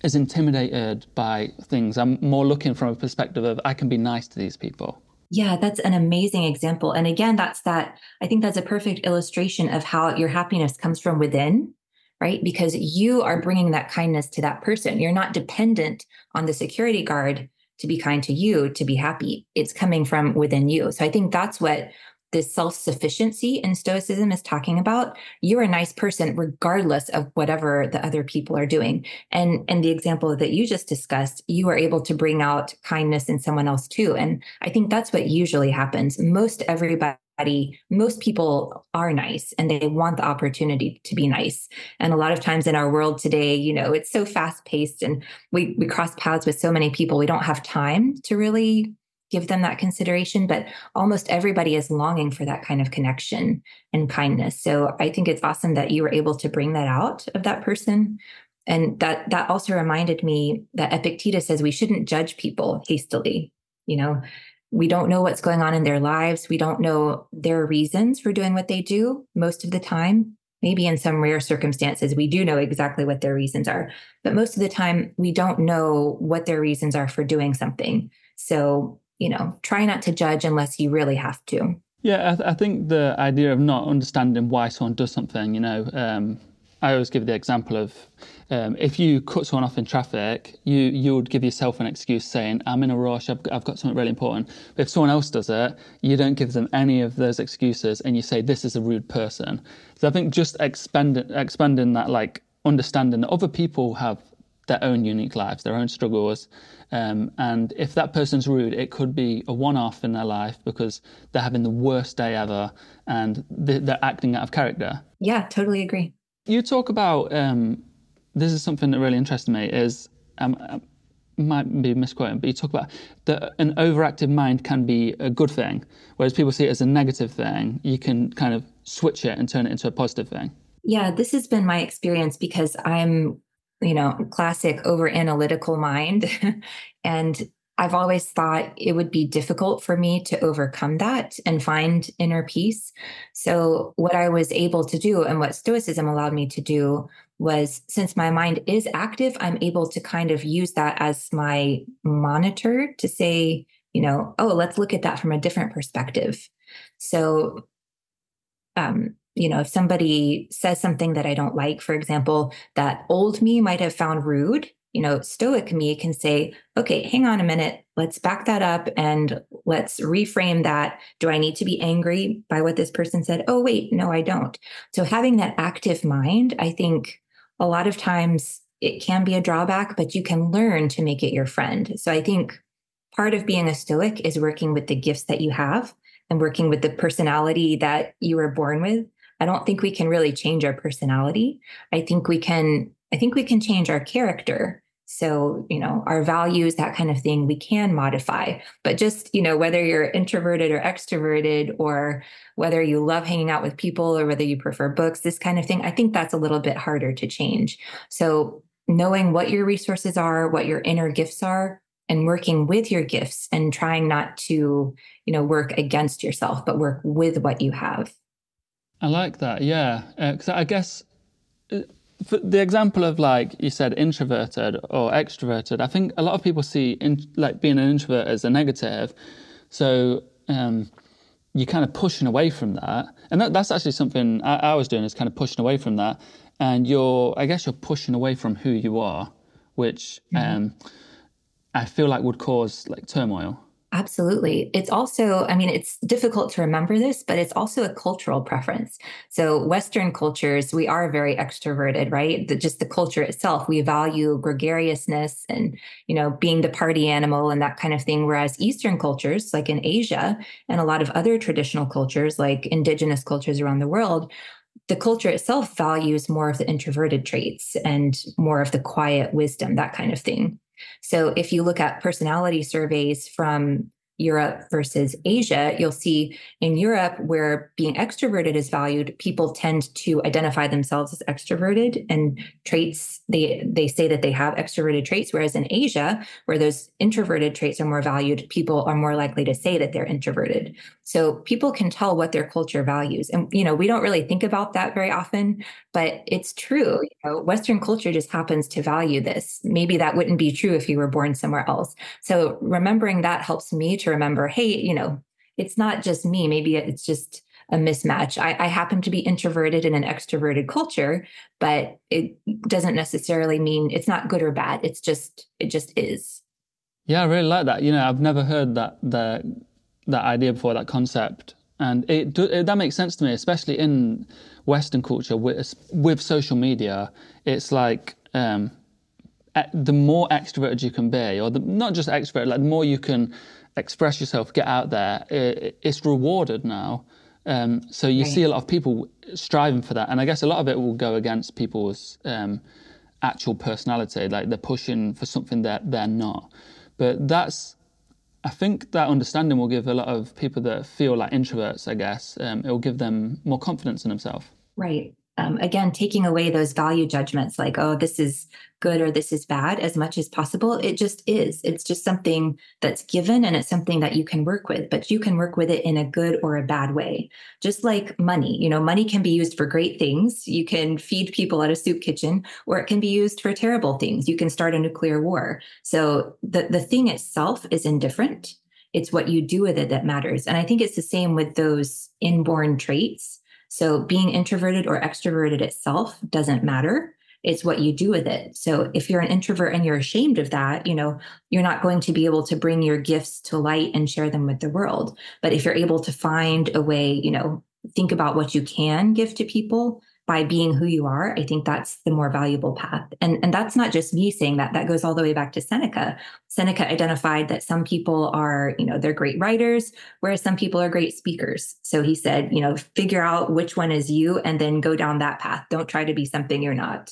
as intimidated by things. I'm more looking from a perspective of I can be nice to these people. Yeah, that's an amazing example. And again, that's that, I think that's a perfect illustration of how your happiness comes from within, right? Because you are bringing that kindness to that person. You're not dependent on the security guard to be kind to you to be happy. It's coming from within you. So I think that's what this self sufficiency in Stoicism is talking about, you're a nice person regardless of whatever the other people are doing. And in the example that you just discussed, you are able to bring out kindness in someone else too. And I think that's what usually happens. Most everybody most people are nice and they want the opportunity to be nice. And a lot of times in our world today you know it's so fast paced and we we cross paths with so many people. We don't have time to really give them that consideration but almost everybody is longing for that kind of connection and kindness. So i think it's awesome that you were able to bring that out of that person. And that that also reminded me that epictetus says we shouldn't judge people hastily you know we don't know what's going on in their lives. We don't know their reasons for doing what they do most of the time. Maybe in some rare circumstances we do know exactly what their reasons are but most of the time we don't know what their reasons are for doing something. So you know, try not to judge unless you really have to. Yeah, I, th- I think the idea of not understanding why someone does something, you know, um, I always give the example of um, if you cut someone off in traffic, you you would give yourself an excuse saying, "I'm in a rush. I've, I've got something really important." But if someone else does it, you don't give them any of those excuses, and you say, "This is a rude person." So I think just expanding expanding that like understanding that other people have their own unique lives, their own struggles. Um, and if that person's rude, it could be a one off in their life because they're having the worst day ever and they're acting out of character. Yeah, totally agree. You talk about um, this is something that really interested me is um, uh, might be misquoting, but you talk about that an overactive mind can be a good thing, whereas people see it as a negative thing. You can kind of switch it and turn it into a positive thing. Yeah, this has been my experience because I'm you know, classic over analytical mind. and I've always thought it would be difficult for me to overcome that and find inner peace. So, what I was able to do and what Stoicism allowed me to do was since my mind is active, I'm able to kind of use that as my monitor to say, you know, oh, let's look at that from a different perspective. So, um, you know, if somebody says something that I don't like, for example, that old me might have found rude, you know, stoic me can say, okay, hang on a minute, let's back that up and let's reframe that. Do I need to be angry by what this person said? Oh, wait, no, I don't. So having that active mind, I think a lot of times it can be a drawback, but you can learn to make it your friend. So I think part of being a stoic is working with the gifts that you have and working with the personality that you were born with I don't think we can really change our personality. I think we can, I think we can change our character. So, you know, our values, that kind of thing, we can modify. But just, you know, whether you're introverted or extroverted, or whether you love hanging out with people or whether you prefer books, this kind of thing, I think that's a little bit harder to change. So, knowing what your resources are, what your inner gifts are, and working with your gifts and trying not to, you know, work against yourself, but work with what you have. I like that, yeah. Because uh, I guess the example of like you said, introverted or extroverted, I think a lot of people see in, like being an introvert as a negative. So um, you're kind of pushing away from that, and that, that's actually something I, I, was doing is kind of pushing away from that. And you're, I guess, you're pushing away from who you are, which mm-hmm. um, I feel like would cause like turmoil. Absolutely. It's also, I mean, it's difficult to remember this, but it's also a cultural preference. So, Western cultures, we are very extroverted, right? The, just the culture itself, we value gregariousness and, you know, being the party animal and that kind of thing. Whereas Eastern cultures, like in Asia and a lot of other traditional cultures, like indigenous cultures around the world, the culture itself values more of the introverted traits and more of the quiet wisdom, that kind of thing. So if you look at personality surveys from Europe versus Asia, you'll see in Europe where being extroverted is valued, people tend to identify themselves as extroverted and traits they they say that they have extroverted traits whereas in Asia where those introverted traits are more valued, people are more likely to say that they're introverted. So people can tell what their culture values. And you know, we don't really think about that very often, but it's true. You know, Western culture just happens to value this. Maybe that wouldn't be true if you were born somewhere else. So remembering that helps me to remember, hey, you know, it's not just me. Maybe it's just a mismatch. I, I, happen to be introverted in an extroverted culture, but it doesn't necessarily mean it's not good or bad. It's just it just is. Yeah, I really like that. You know, I've never heard that the that idea before, that concept, and it, it that makes sense to me, especially in Western culture with with social media. It's like um, the more extroverted you can be, or the, not just extrovert, like the more you can express yourself, get out there, it, it's rewarded now. Um, so you right. see a lot of people striving for that, and I guess a lot of it will go against people's um, actual personality, like they're pushing for something that they're not. But that's, I think that understanding will give a lot of people that feel like introverts, I guess, um, it will give them more confidence in themselves. Right um, again taking away those value judgments like oh this is good or this is bad as much as possible it just is. It's just something that's given and it's something that you can work with but you can work with it in a good or a bad way. Just like money you know money can be used for great things. You can feed people at a soup kitchen or it can be used for terrible things. You can start a nuclear war. So the the thing itself is indifferent. It's what you do with it that matters. And i think it's the same with those inborn traits so being introverted or extroverted itself doesn't matter. It's what you do with it. So if you're an introvert and you're ashamed of that, you know, you're not going to be able to bring your gifts to light and share them with the world. But if you're able to find a way, you know, think about what you can give to people by being who you are, I think that's the more valuable path. And, and that's not just me saying that, that goes all the way back to Seneca. Seneca identified that some people are, you know, they're great writers, whereas some people are great speakers. So he said, you know, figure out which one is you and then go down that path. Don't try to be something you're not.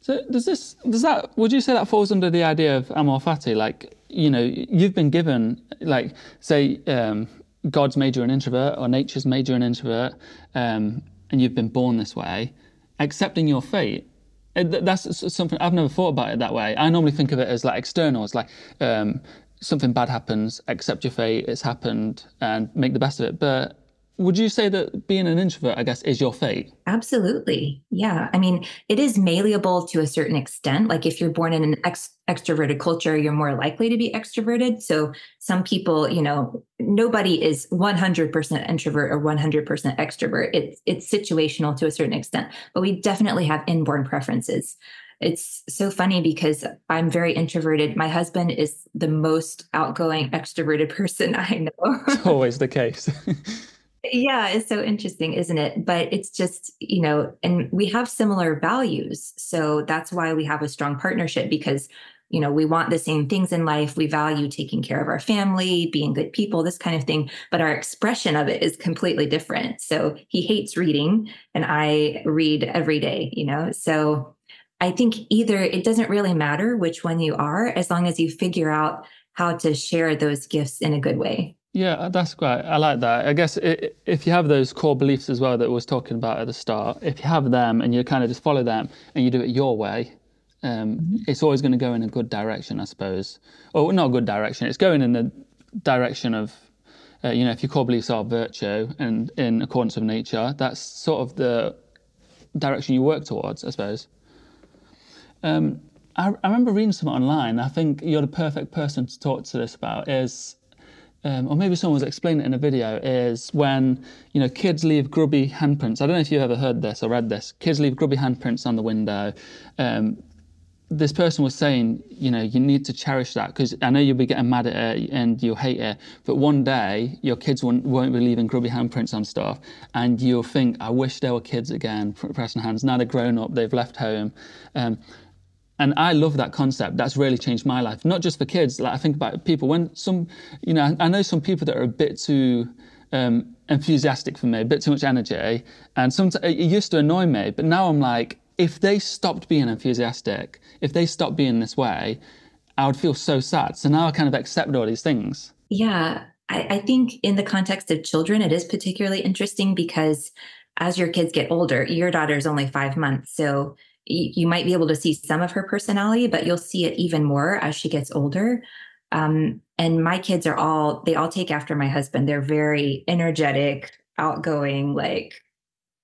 So does this, does that, would you say that falls under the idea of amor fati? Like, you know, you've been given, like, say, um, God's made you an introvert or nature's made you an introvert. Um, and you've been born this way, accepting your fate. That's something I've never thought about it that way. I normally think of it as like external, as like um, something bad happens, accept your fate, it's happened, and make the best of it. But would you say that being an introvert, I guess, is your fate? Absolutely. Yeah. I mean, it is malleable to a certain extent. Like if you're born in an ex- extroverted culture, you're more likely to be extroverted. So some people, you know, nobody is 100% introvert or 100% extrovert. It's it's situational to a certain extent, but we definitely have inborn preferences. It's so funny because I'm very introverted. My husband is the most outgoing extroverted person I know. it's always the case. Yeah, it's so interesting, isn't it? But it's just, you know, and we have similar values. So that's why we have a strong partnership because, you know, we want the same things in life. We value taking care of our family, being good people, this kind of thing. But our expression of it is completely different. So he hates reading and I read every day, you know? So I think either it doesn't really matter which one you are as long as you figure out how to share those gifts in a good way. Yeah, that's great. I like that. I guess it, if you have those core beliefs as well that I was talking about at the start, if you have them and you kind of just follow them and you do it your way, um, mm-hmm. it's always going to go in a good direction, I suppose. Or not a good direction. It's going in the direction of, uh, you know, if your core beliefs are virtue and in accordance with nature, that's sort of the direction you work towards, I suppose. Um, I, I remember reading something online. I think you're the perfect person to talk to this about. Is um, or maybe someone was explaining it in a video, is when you know kids leave grubby handprints. I don't know if you've ever heard this or read this. Kids leave grubby handprints on the window. Um, this person was saying, you know, you need to cherish that because I know you'll be getting mad at it and you'll hate it, but one day your kids won't, won't be leaving grubby handprints on stuff, and you'll think, I wish there were kids again pressing hands. Now they're grown up, they've left home. Um, and I love that concept. That's really changed my life. Not just for kids. Like I think about people when some, you know, I know some people that are a bit too um, enthusiastic for me, a bit too much energy, and sometimes it used to annoy me. But now I'm like, if they stopped being enthusiastic, if they stopped being this way, I would feel so sad. So now I kind of accept all these things. Yeah, I, I think in the context of children, it is particularly interesting because as your kids get older, your daughter is only five months, so you might be able to see some of her personality, but you'll see it even more as she gets older. Um, and my kids are all, they all take after my husband. They're very energetic, outgoing, like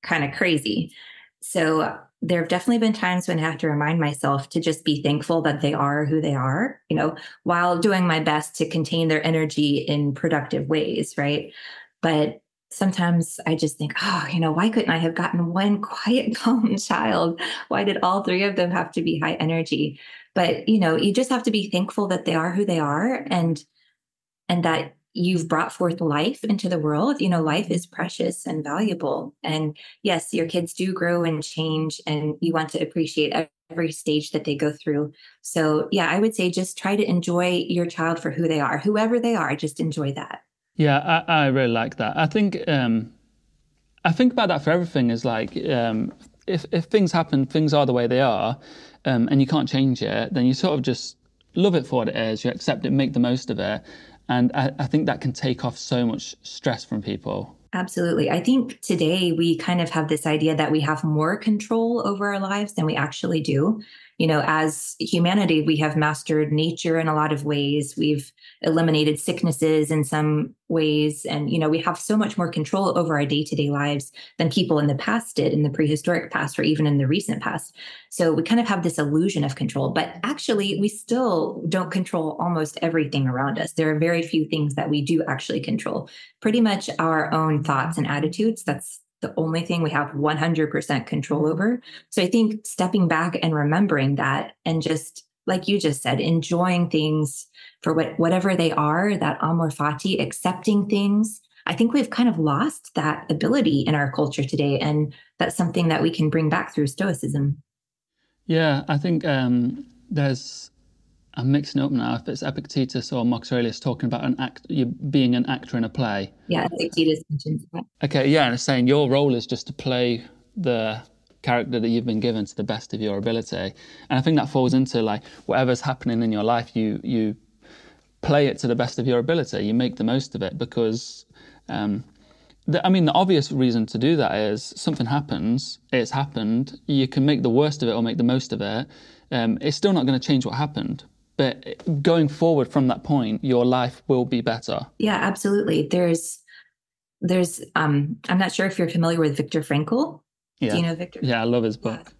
kind of crazy. So there have definitely been times when I have to remind myself to just be thankful that they are who they are, you know, while doing my best to contain their energy in productive ways, right? But sometimes I just think, oh, you know, why couldn't I have gotten one quiet, calm child? Why did all three of them have to be high energy? But, you know, you just have to be thankful that they are who they are and and that you've brought forth life into the world. You know, life is precious and valuable. And yes, your kids do grow and change and you want to appreciate every stage that they go through. So, yeah, I would say just try to enjoy your child for who they are, whoever they are, just enjoy that. Yeah, I, I really like that. I think um, I think about that for everything. Is like um, if if things happen, things are the way they are, um, and you can't change it, then you sort of just love it for what it is. You accept it, make the most of it, and I, I think that can take off so much stress from people. Absolutely. I think today we kind of have this idea that we have more control over our lives than we actually do you know, as humanity, we have mastered nature in a lot of ways. We've eliminated sicknesses in some ways. And, you know, we have so much more control over our day to day lives than people in the past did, in the prehistoric past, or even in the recent past. So we kind of have this illusion of control. But actually, we still don't control almost everything around us. There are very few things that we do actually control. Pretty much our own thoughts and attitudes. That's the only thing we have 100% control over. So I think stepping back and remembering that and just like you just said, enjoying things for what, whatever they are, that amor fati, accepting things. I think we've kind of lost that ability in our culture today. And that's something that we can bring back through Stoicism. Yeah, I think um, there's I'm mixing up now. If it's Epictetus or Marcus Aurelius talking about an act, you being an actor in a play. Yeah, Epictetus mentions that. Okay, yeah, and it's saying your role is just to play the character that you've been given to the best of your ability, and I think that falls into like whatever's happening in your life, you you play it to the best of your ability. You make the most of it because. Um, the, I mean, the obvious reason to do that is something happens, it's happened. You can make the worst of it or make the most of it. Um, it's still not going to change what happened, but going forward from that point your life will be better. Yeah absolutely. There's there's um i'm not sure if you're familiar with viktor frankl. Yeah. do you know viktor? Yeah i love his book.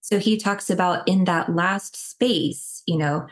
So he talks about in that last space you know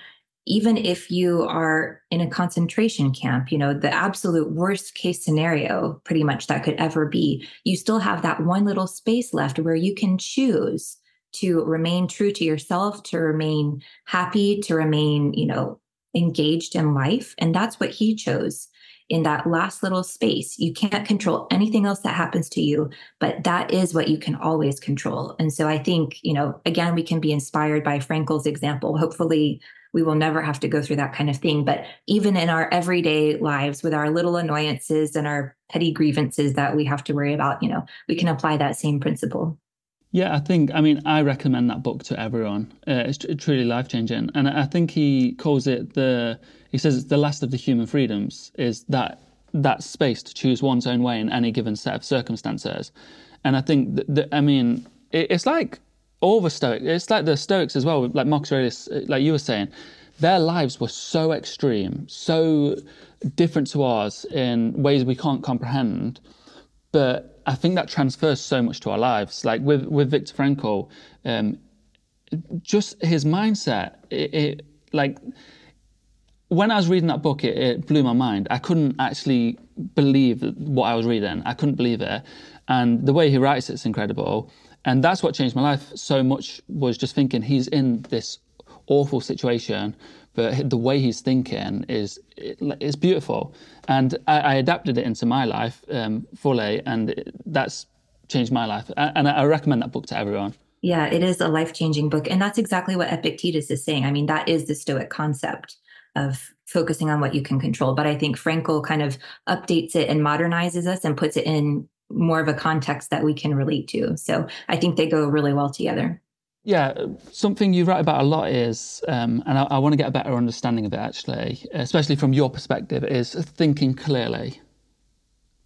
even if you are in a concentration camp, you know, the absolute worst case scenario, pretty much that could ever be, you still have that one little space left where you can choose to remain true to yourself, to remain happy, to remain, you know, engaged in life. And that's what he chose in that last little space. You can't control anything else that happens to you, but that is what you can always control. And so I think, you know, again, we can be inspired by Frankl's example. Hopefully, we will never have to go through that kind of thing. But even in our everyday lives with our little annoyances and our petty grievances that we have to worry about, you know, we can apply that same principle. Yeah, I think, I mean, I recommend that book to everyone. Uh, it's truly life changing. And I think he calls it the, he says it's the last of the human freedoms, is that that space to choose one's own way in any given set of circumstances. And I think, that, I mean, it, it's like all the Stoics, it's like the Stoics as well, like Marcus Aurelius, like you were saying, their lives were so extreme, so different to ours in ways we can't comprehend. But I think that transfers so much to our lives. Like with with Viktor Frankl, um, just his mindset. It, it, like when I was reading that book, it, it, blew my mind. I couldn't actually believe what I was reading. I couldn't believe it, and the way he writes it's incredible. And that's what changed my life so much. Was just thinking he's in this awful situation but the way he's thinking is it's beautiful, and I, I adapted it into my life um, fully, and that's changed my life. And I recommend that book to everyone. Yeah, it is a life changing book, and that's exactly what Epictetus is saying. I mean, that is the Stoic concept of focusing on what you can control. But I think Frankl kind of updates it and modernizes us and puts it in more of a context that we can relate to. So I think they go really well together. Yeah, something you write about a lot is, um, and I, I want to get a better understanding of it actually, especially from your perspective, is thinking clearly.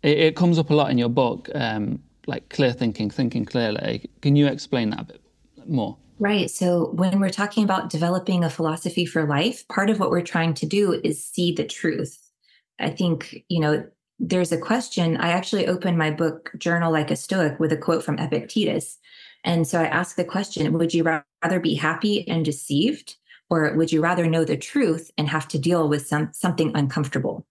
It, it comes up a lot in your book, um, like clear thinking, thinking clearly. Can you explain that a bit more? Right. So, when we're talking about developing a philosophy for life, part of what we're trying to do is see the truth. I think, you know, there's a question. I actually opened my book, Journal Like a Stoic, with a quote from Epictetus. And so I ask the question Would you rather be happy and deceived, or would you rather know the truth and have to deal with some, something uncomfortable?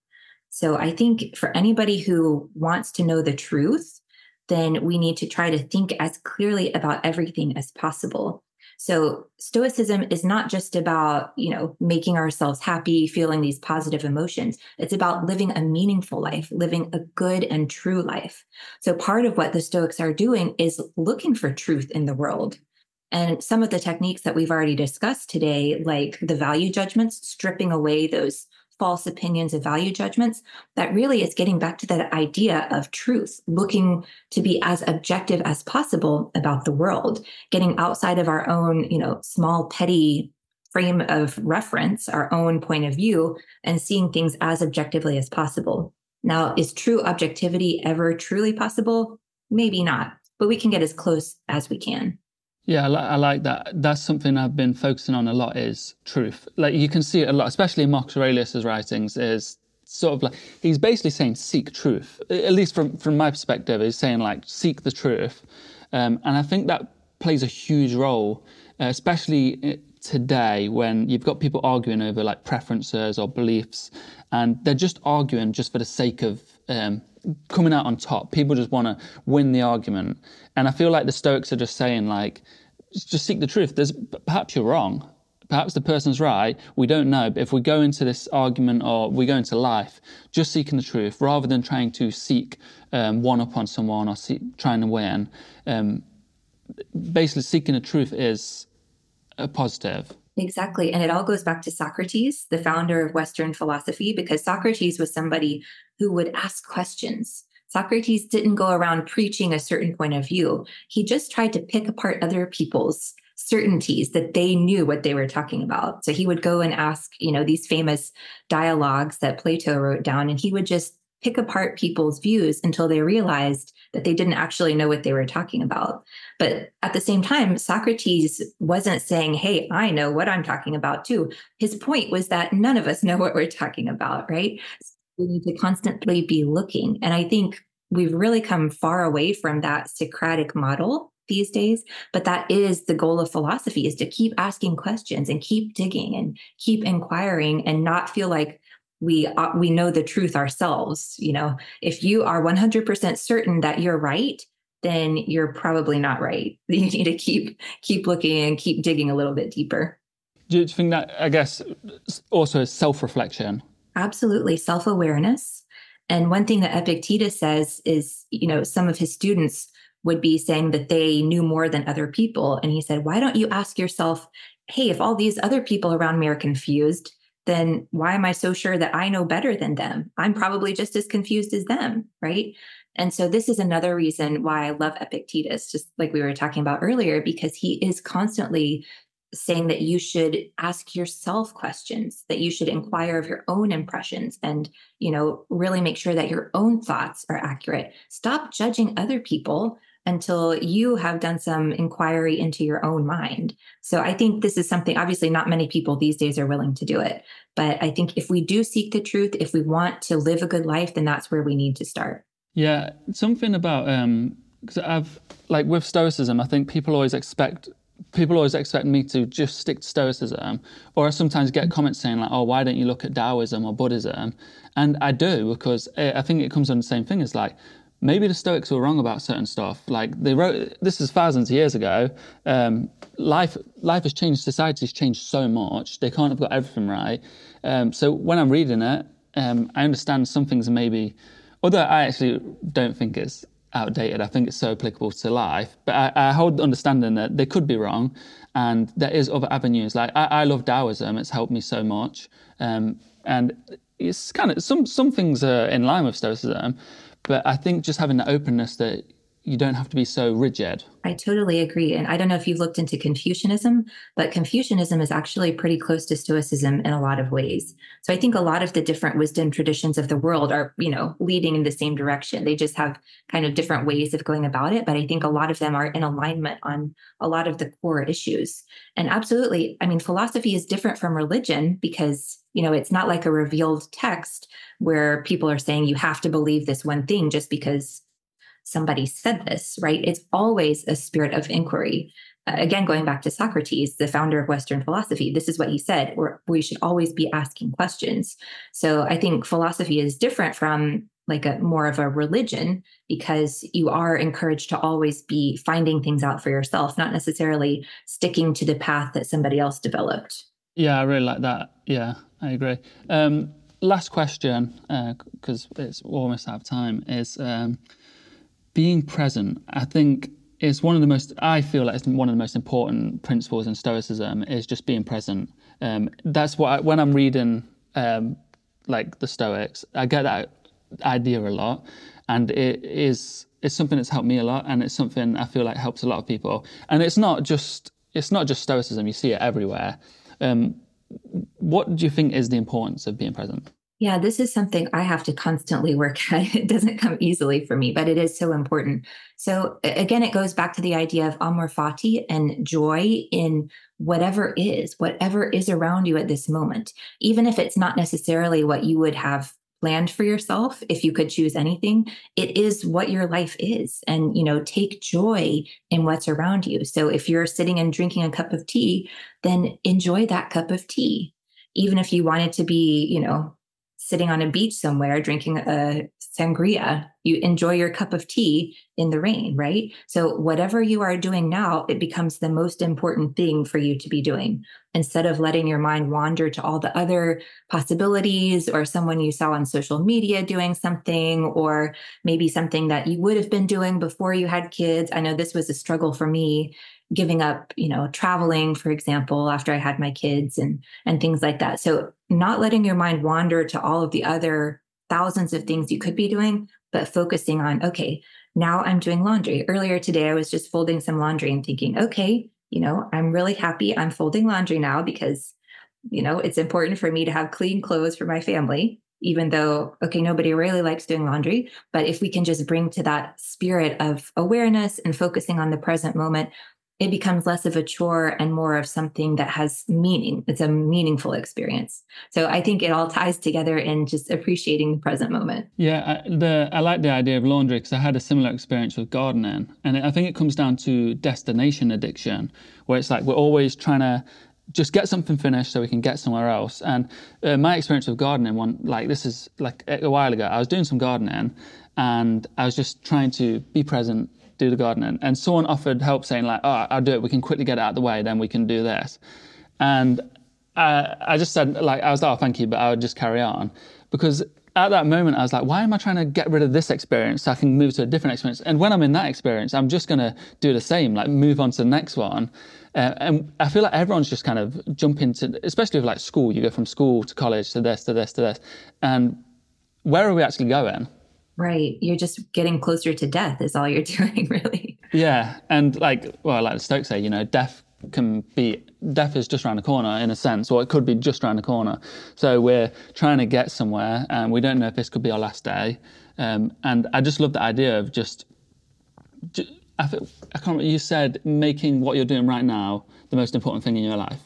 So I think for anybody who wants to know the truth, then we need to try to think as clearly about everything as possible so stoicism is not just about, you know, making ourselves happy, feeling these positive emotions. It's about living a meaningful life, living a good and true life. So part of what the stoics are doing is looking for truth in the world. And some of the techniques that we've already discussed today, like the value judgments, stripping away those false opinions and value judgments that really is getting back to that idea of truth looking to be as objective as possible about the world getting outside of our own you know small petty frame of reference our own point of view and seeing things as objectively as possible. Now is true objectivity ever truly possible? Maybe not but we can get as close as we can yeah, I, li- I, like that. That's something I've been focusing on a lot is truth. Like you can see it a lot, especially in Marcus Aurelius's writings, is sort of like he's basically saying seek truth. At least from from my perspective, he's saying like seek the truth, um, and I think that plays a huge role, uh, especially uh, today when you've got people arguing over like preferences or beliefs, and they're just arguing just for the sake of um, coming out on top. People just want to win the argument. And I feel like the Stoics are just saying, like, just seek the truth. There's perhaps you're wrong. Perhaps the person's right. We don't know. But if we go into this argument or we go into life just seeking the truth rather than trying to seek um, one up on someone or seek, trying to win, um, basically seeking the truth is a positive. Exactly. And it all goes back to Socrates, the founder of Western philosophy, because Socrates was somebody who would ask questions. Socrates didn't go around preaching a certain point of view. He just tried to pick apart other people's certainties that they knew what they were talking about. So he would go and ask, you know, these famous dialogues that Plato wrote down, and he would just pick apart people's views until they realized that they didn't actually know what they were talking about. But at the same time, Socrates wasn't saying, Hey, I know what I'm talking about too. His point was that none of us know what we're talking about, right? we need to constantly be looking. And I think we've really come far away from that Socratic model these days but that is the goal of philosophy is to keep asking questions and keep digging and keep inquiring and not feel like we uh, we know the truth ourselves you know if you are 100% certain that you're right then you're probably not right you need to keep keep looking and keep digging a little bit deeper do you think that i guess also is self-reflection Absolutely. Self awareness. And one thing that Epictetus says is, you know, some of his students would be saying that they knew more than other people. And he said, why don't you ask yourself, hey, if all these other people around me are confused, then why am I so sure that I know better than them? I'm probably just as confused as them, right? And so this is another reason why I love Epictetus, just like we were talking about earlier, because he is constantly saying that you should ask yourself questions that you should inquire of your own impressions and you know really make sure that your own thoughts are accurate stop judging other people until you have done some inquiry into your own mind. So i think this is something obviously not many people these days are willing to do it but i think if we do seek the truth if we want to live a good life then that's where we need to start. Yeah something about um because i've like with stoicism i think people always expect people always expect me to just stick to Stoicism, or I sometimes get comments saying like, "Oh, why don't you look at Taoism or Buddhism?" And I do because I think it comes on the same thing as like maybe the Stoics were wrong about certain stuff. Like they wrote this is thousands of years ago. Um, life life has changed, society's changed so much. They can't have got everything right. Um, so when I'm reading it, um, I understand some things maybe, although I actually don't think it's outdated. I think it's so applicable to life. But I, I hold the understanding that they could be wrong, and there is other avenues. Like I, I love Taoism; it's helped me so much, um, and it's kind of some some things are in line with Stoicism, but I think just having the openness that you don't have to be so rigid. I totally agree. And I don't know if you've looked into Confucianism, but Confucianism is actually pretty close to Stoicism in a lot of ways. So I think a lot of the different wisdom traditions of the world are, you know, leading in the same direction. They just have kind of different ways of going about it. But I think a lot of them are in alignment on a lot of the core issues. And absolutely, I mean, philosophy is different from religion because, you know, it's not like a revealed text where people are saying you have to believe this one thing just because somebody said this, right? It's always a spirit of inquiry. Uh, again, going back to Socrates, the founder of Western philosophy, this is what he said we should always be asking questions. So I think philosophy is different from like a more of a religion because you are encouraged to always be finding things out for yourself, not necessarily sticking to the path that somebody else developed. Yeah, I really like that. Yeah, I agree. Um, last question, because uh, it's almost out of time, is um, being present, I think is one of the most. I feel like it's one of the most important principles in Stoicism is just being present. Um, that's what I, when I'm reading um, like the Stoics, I get that idea a lot, and it is it's something that's helped me a lot, and it's something I feel like helps a lot of people. And it's not just it's not just Stoicism; you see it everywhere. Um, what do you think is the importance of being present? Yeah, this is something I have to constantly work at. It doesn't come easily for me, but it is so important. So, again, it goes back to the idea of amor fati and joy in whatever is, whatever is around you at this moment, even if it's not necessarily what you would have planned for yourself if you could choose anything it is what your life is and you know take joy in what's around you so if you're sitting and drinking a cup of tea then enjoy that cup of tea even if you wanted to be you know sitting on a beach somewhere drinking a sangria. You enjoy your cup of tea in the rain, right? So, whatever you are doing now, it becomes the most important thing for you to be doing instead of letting your mind wander to all the other possibilities or someone you saw on social media doing something, or maybe something that you would have been doing before you had kids. I know this was a struggle for me giving up, you know, traveling, for example, after I had my kids and and things like that. So not letting your mind wander to all of the other thousands of things you could be doing, but focusing on, okay, now I'm doing laundry. Earlier today, I was just folding some laundry and thinking, okay, you know, I'm really happy I'm folding laundry now because, you know, it's important for me to have clean clothes for my family even though okay nobody really likes doing laundry but if we can just bring to that spirit of awareness and focusing on the present moment it becomes less of a chore and more of something that has meaning. It's a meaningful experience. So I think it all ties together in just appreciating the present moment. Yeah, I, the, I like the idea of laundry because I had a similar experience with gardening. And I think it comes down to destination addiction, where it's like we're always trying to just get something finished so we can get somewhere else. And uh, my experience with gardening, one like this is like a while ago, I was doing some gardening and I was just trying to be present do the gardening. And someone offered help saying like, oh, I'll do it. We can quickly get it out of the way. Then we can do this. And I, I just said like, I was like, oh, thank you, but I would just carry on because at that moment, I was like, why am I trying to get rid of this experience so I can move to a different experience? And when I'm in that experience, I'm just going to do the same, like move on to the next one. Uh, and I feel like everyone's just kind of jumping to, especially with like school, you go from school to college to this, to this, to this. And where are we actually going? Right. You're just getting closer to death, is all you're doing, really. Yeah. And like, well, like Stoics say, you know, death can be, death is just around the corner in a sense, or it could be just around the corner. So we're trying to get somewhere and we don't know if this could be our last day. Um, and I just love the idea of just, just I, think, I can't remember, you said making what you're doing right now the most important thing in your life.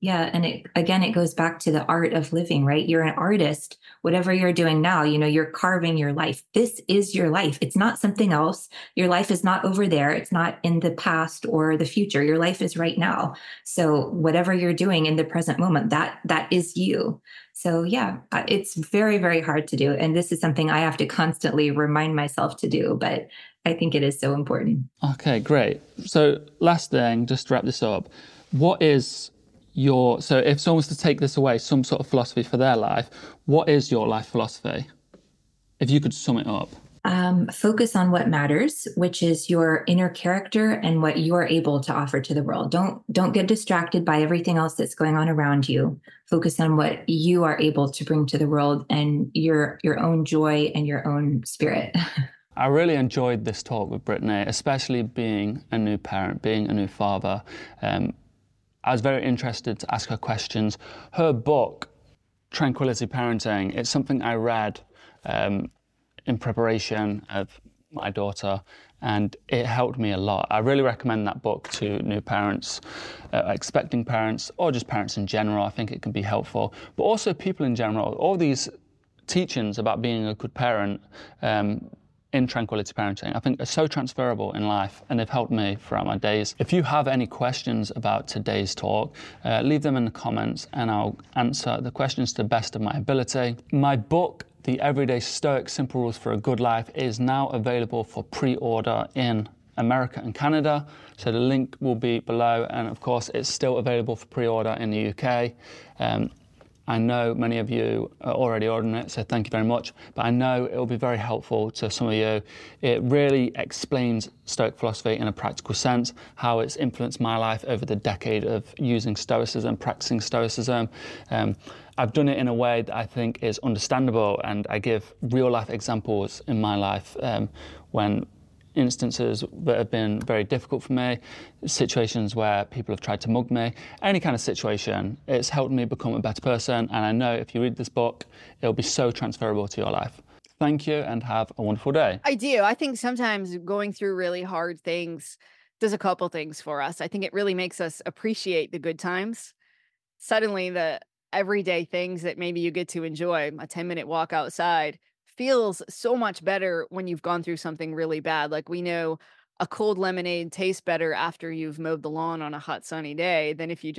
Yeah. And it, again, it goes back to the art of living, right? You're an artist. Whatever you're doing now, you know, you're carving your life. This is your life. It's not something else. Your life is not over there. It's not in the past or the future. Your life is right now. So whatever you're doing in the present moment, that that is you. So yeah, uh, it's very, very hard to do. And this is something I have to constantly remind myself to do. But I think it is so important. Okay, great. So last thing, just to wrap this up, what is your so if someone was to take this away, some sort of philosophy for their life, what is your life philosophy? If you could sum it up. Um, focus on what matters, which is your inner character and what you are able to offer to the world. Don't don't get distracted by everything else that's going on around you. Focus on what you are able to bring to the world and your your own joy and your own spirit. I really enjoyed this talk with Brittany, especially being a new parent, being a new father. Um, I was very interested to ask her questions. Her book, Tranquility Parenting, it's something I read um, in preparation of my daughter, and it helped me a lot. I really recommend that book to new parents, uh, expecting parents, or just parents in general. I think it can be helpful, but also people in general. All these teachings about being a good parent. Um, in tranquility parenting, I think are so transferable in life and they've helped me throughout my days. If you have any questions about today's talk, uh, leave them in the comments and I'll answer the questions to the best of my ability. My book, The Everyday Stoic Simple Rules for a Good Life, is now available for pre order in America and Canada. So the link will be below, and of course, it's still available for pre order in the UK. Um, I know many of you are already ordering it, so thank you very much. But I know it will be very helpful to some of you. It really explains Stoic philosophy in a practical sense, how it's influenced my life over the decade of using Stoicism, practicing Stoicism. Um, I've done it in a way that I think is understandable, and I give real life examples in my life um, when instances that have been very difficult for me, situations where people have tried to mug me, any kind of situation, it's helped me become a better person. And I know if you read this book, it'll be so transferable to your life. Thank you and have a wonderful day. I do. I think sometimes going through really hard things does a couple things for us. I think it really makes us appreciate the good times. Suddenly, the everyday things that maybe you get to enjoy, a 10 minute walk outside, feels so much better when you've gone through something really bad. Like we know a cold lemonade tastes better after you've mowed the lawn on a hot sunny day than if you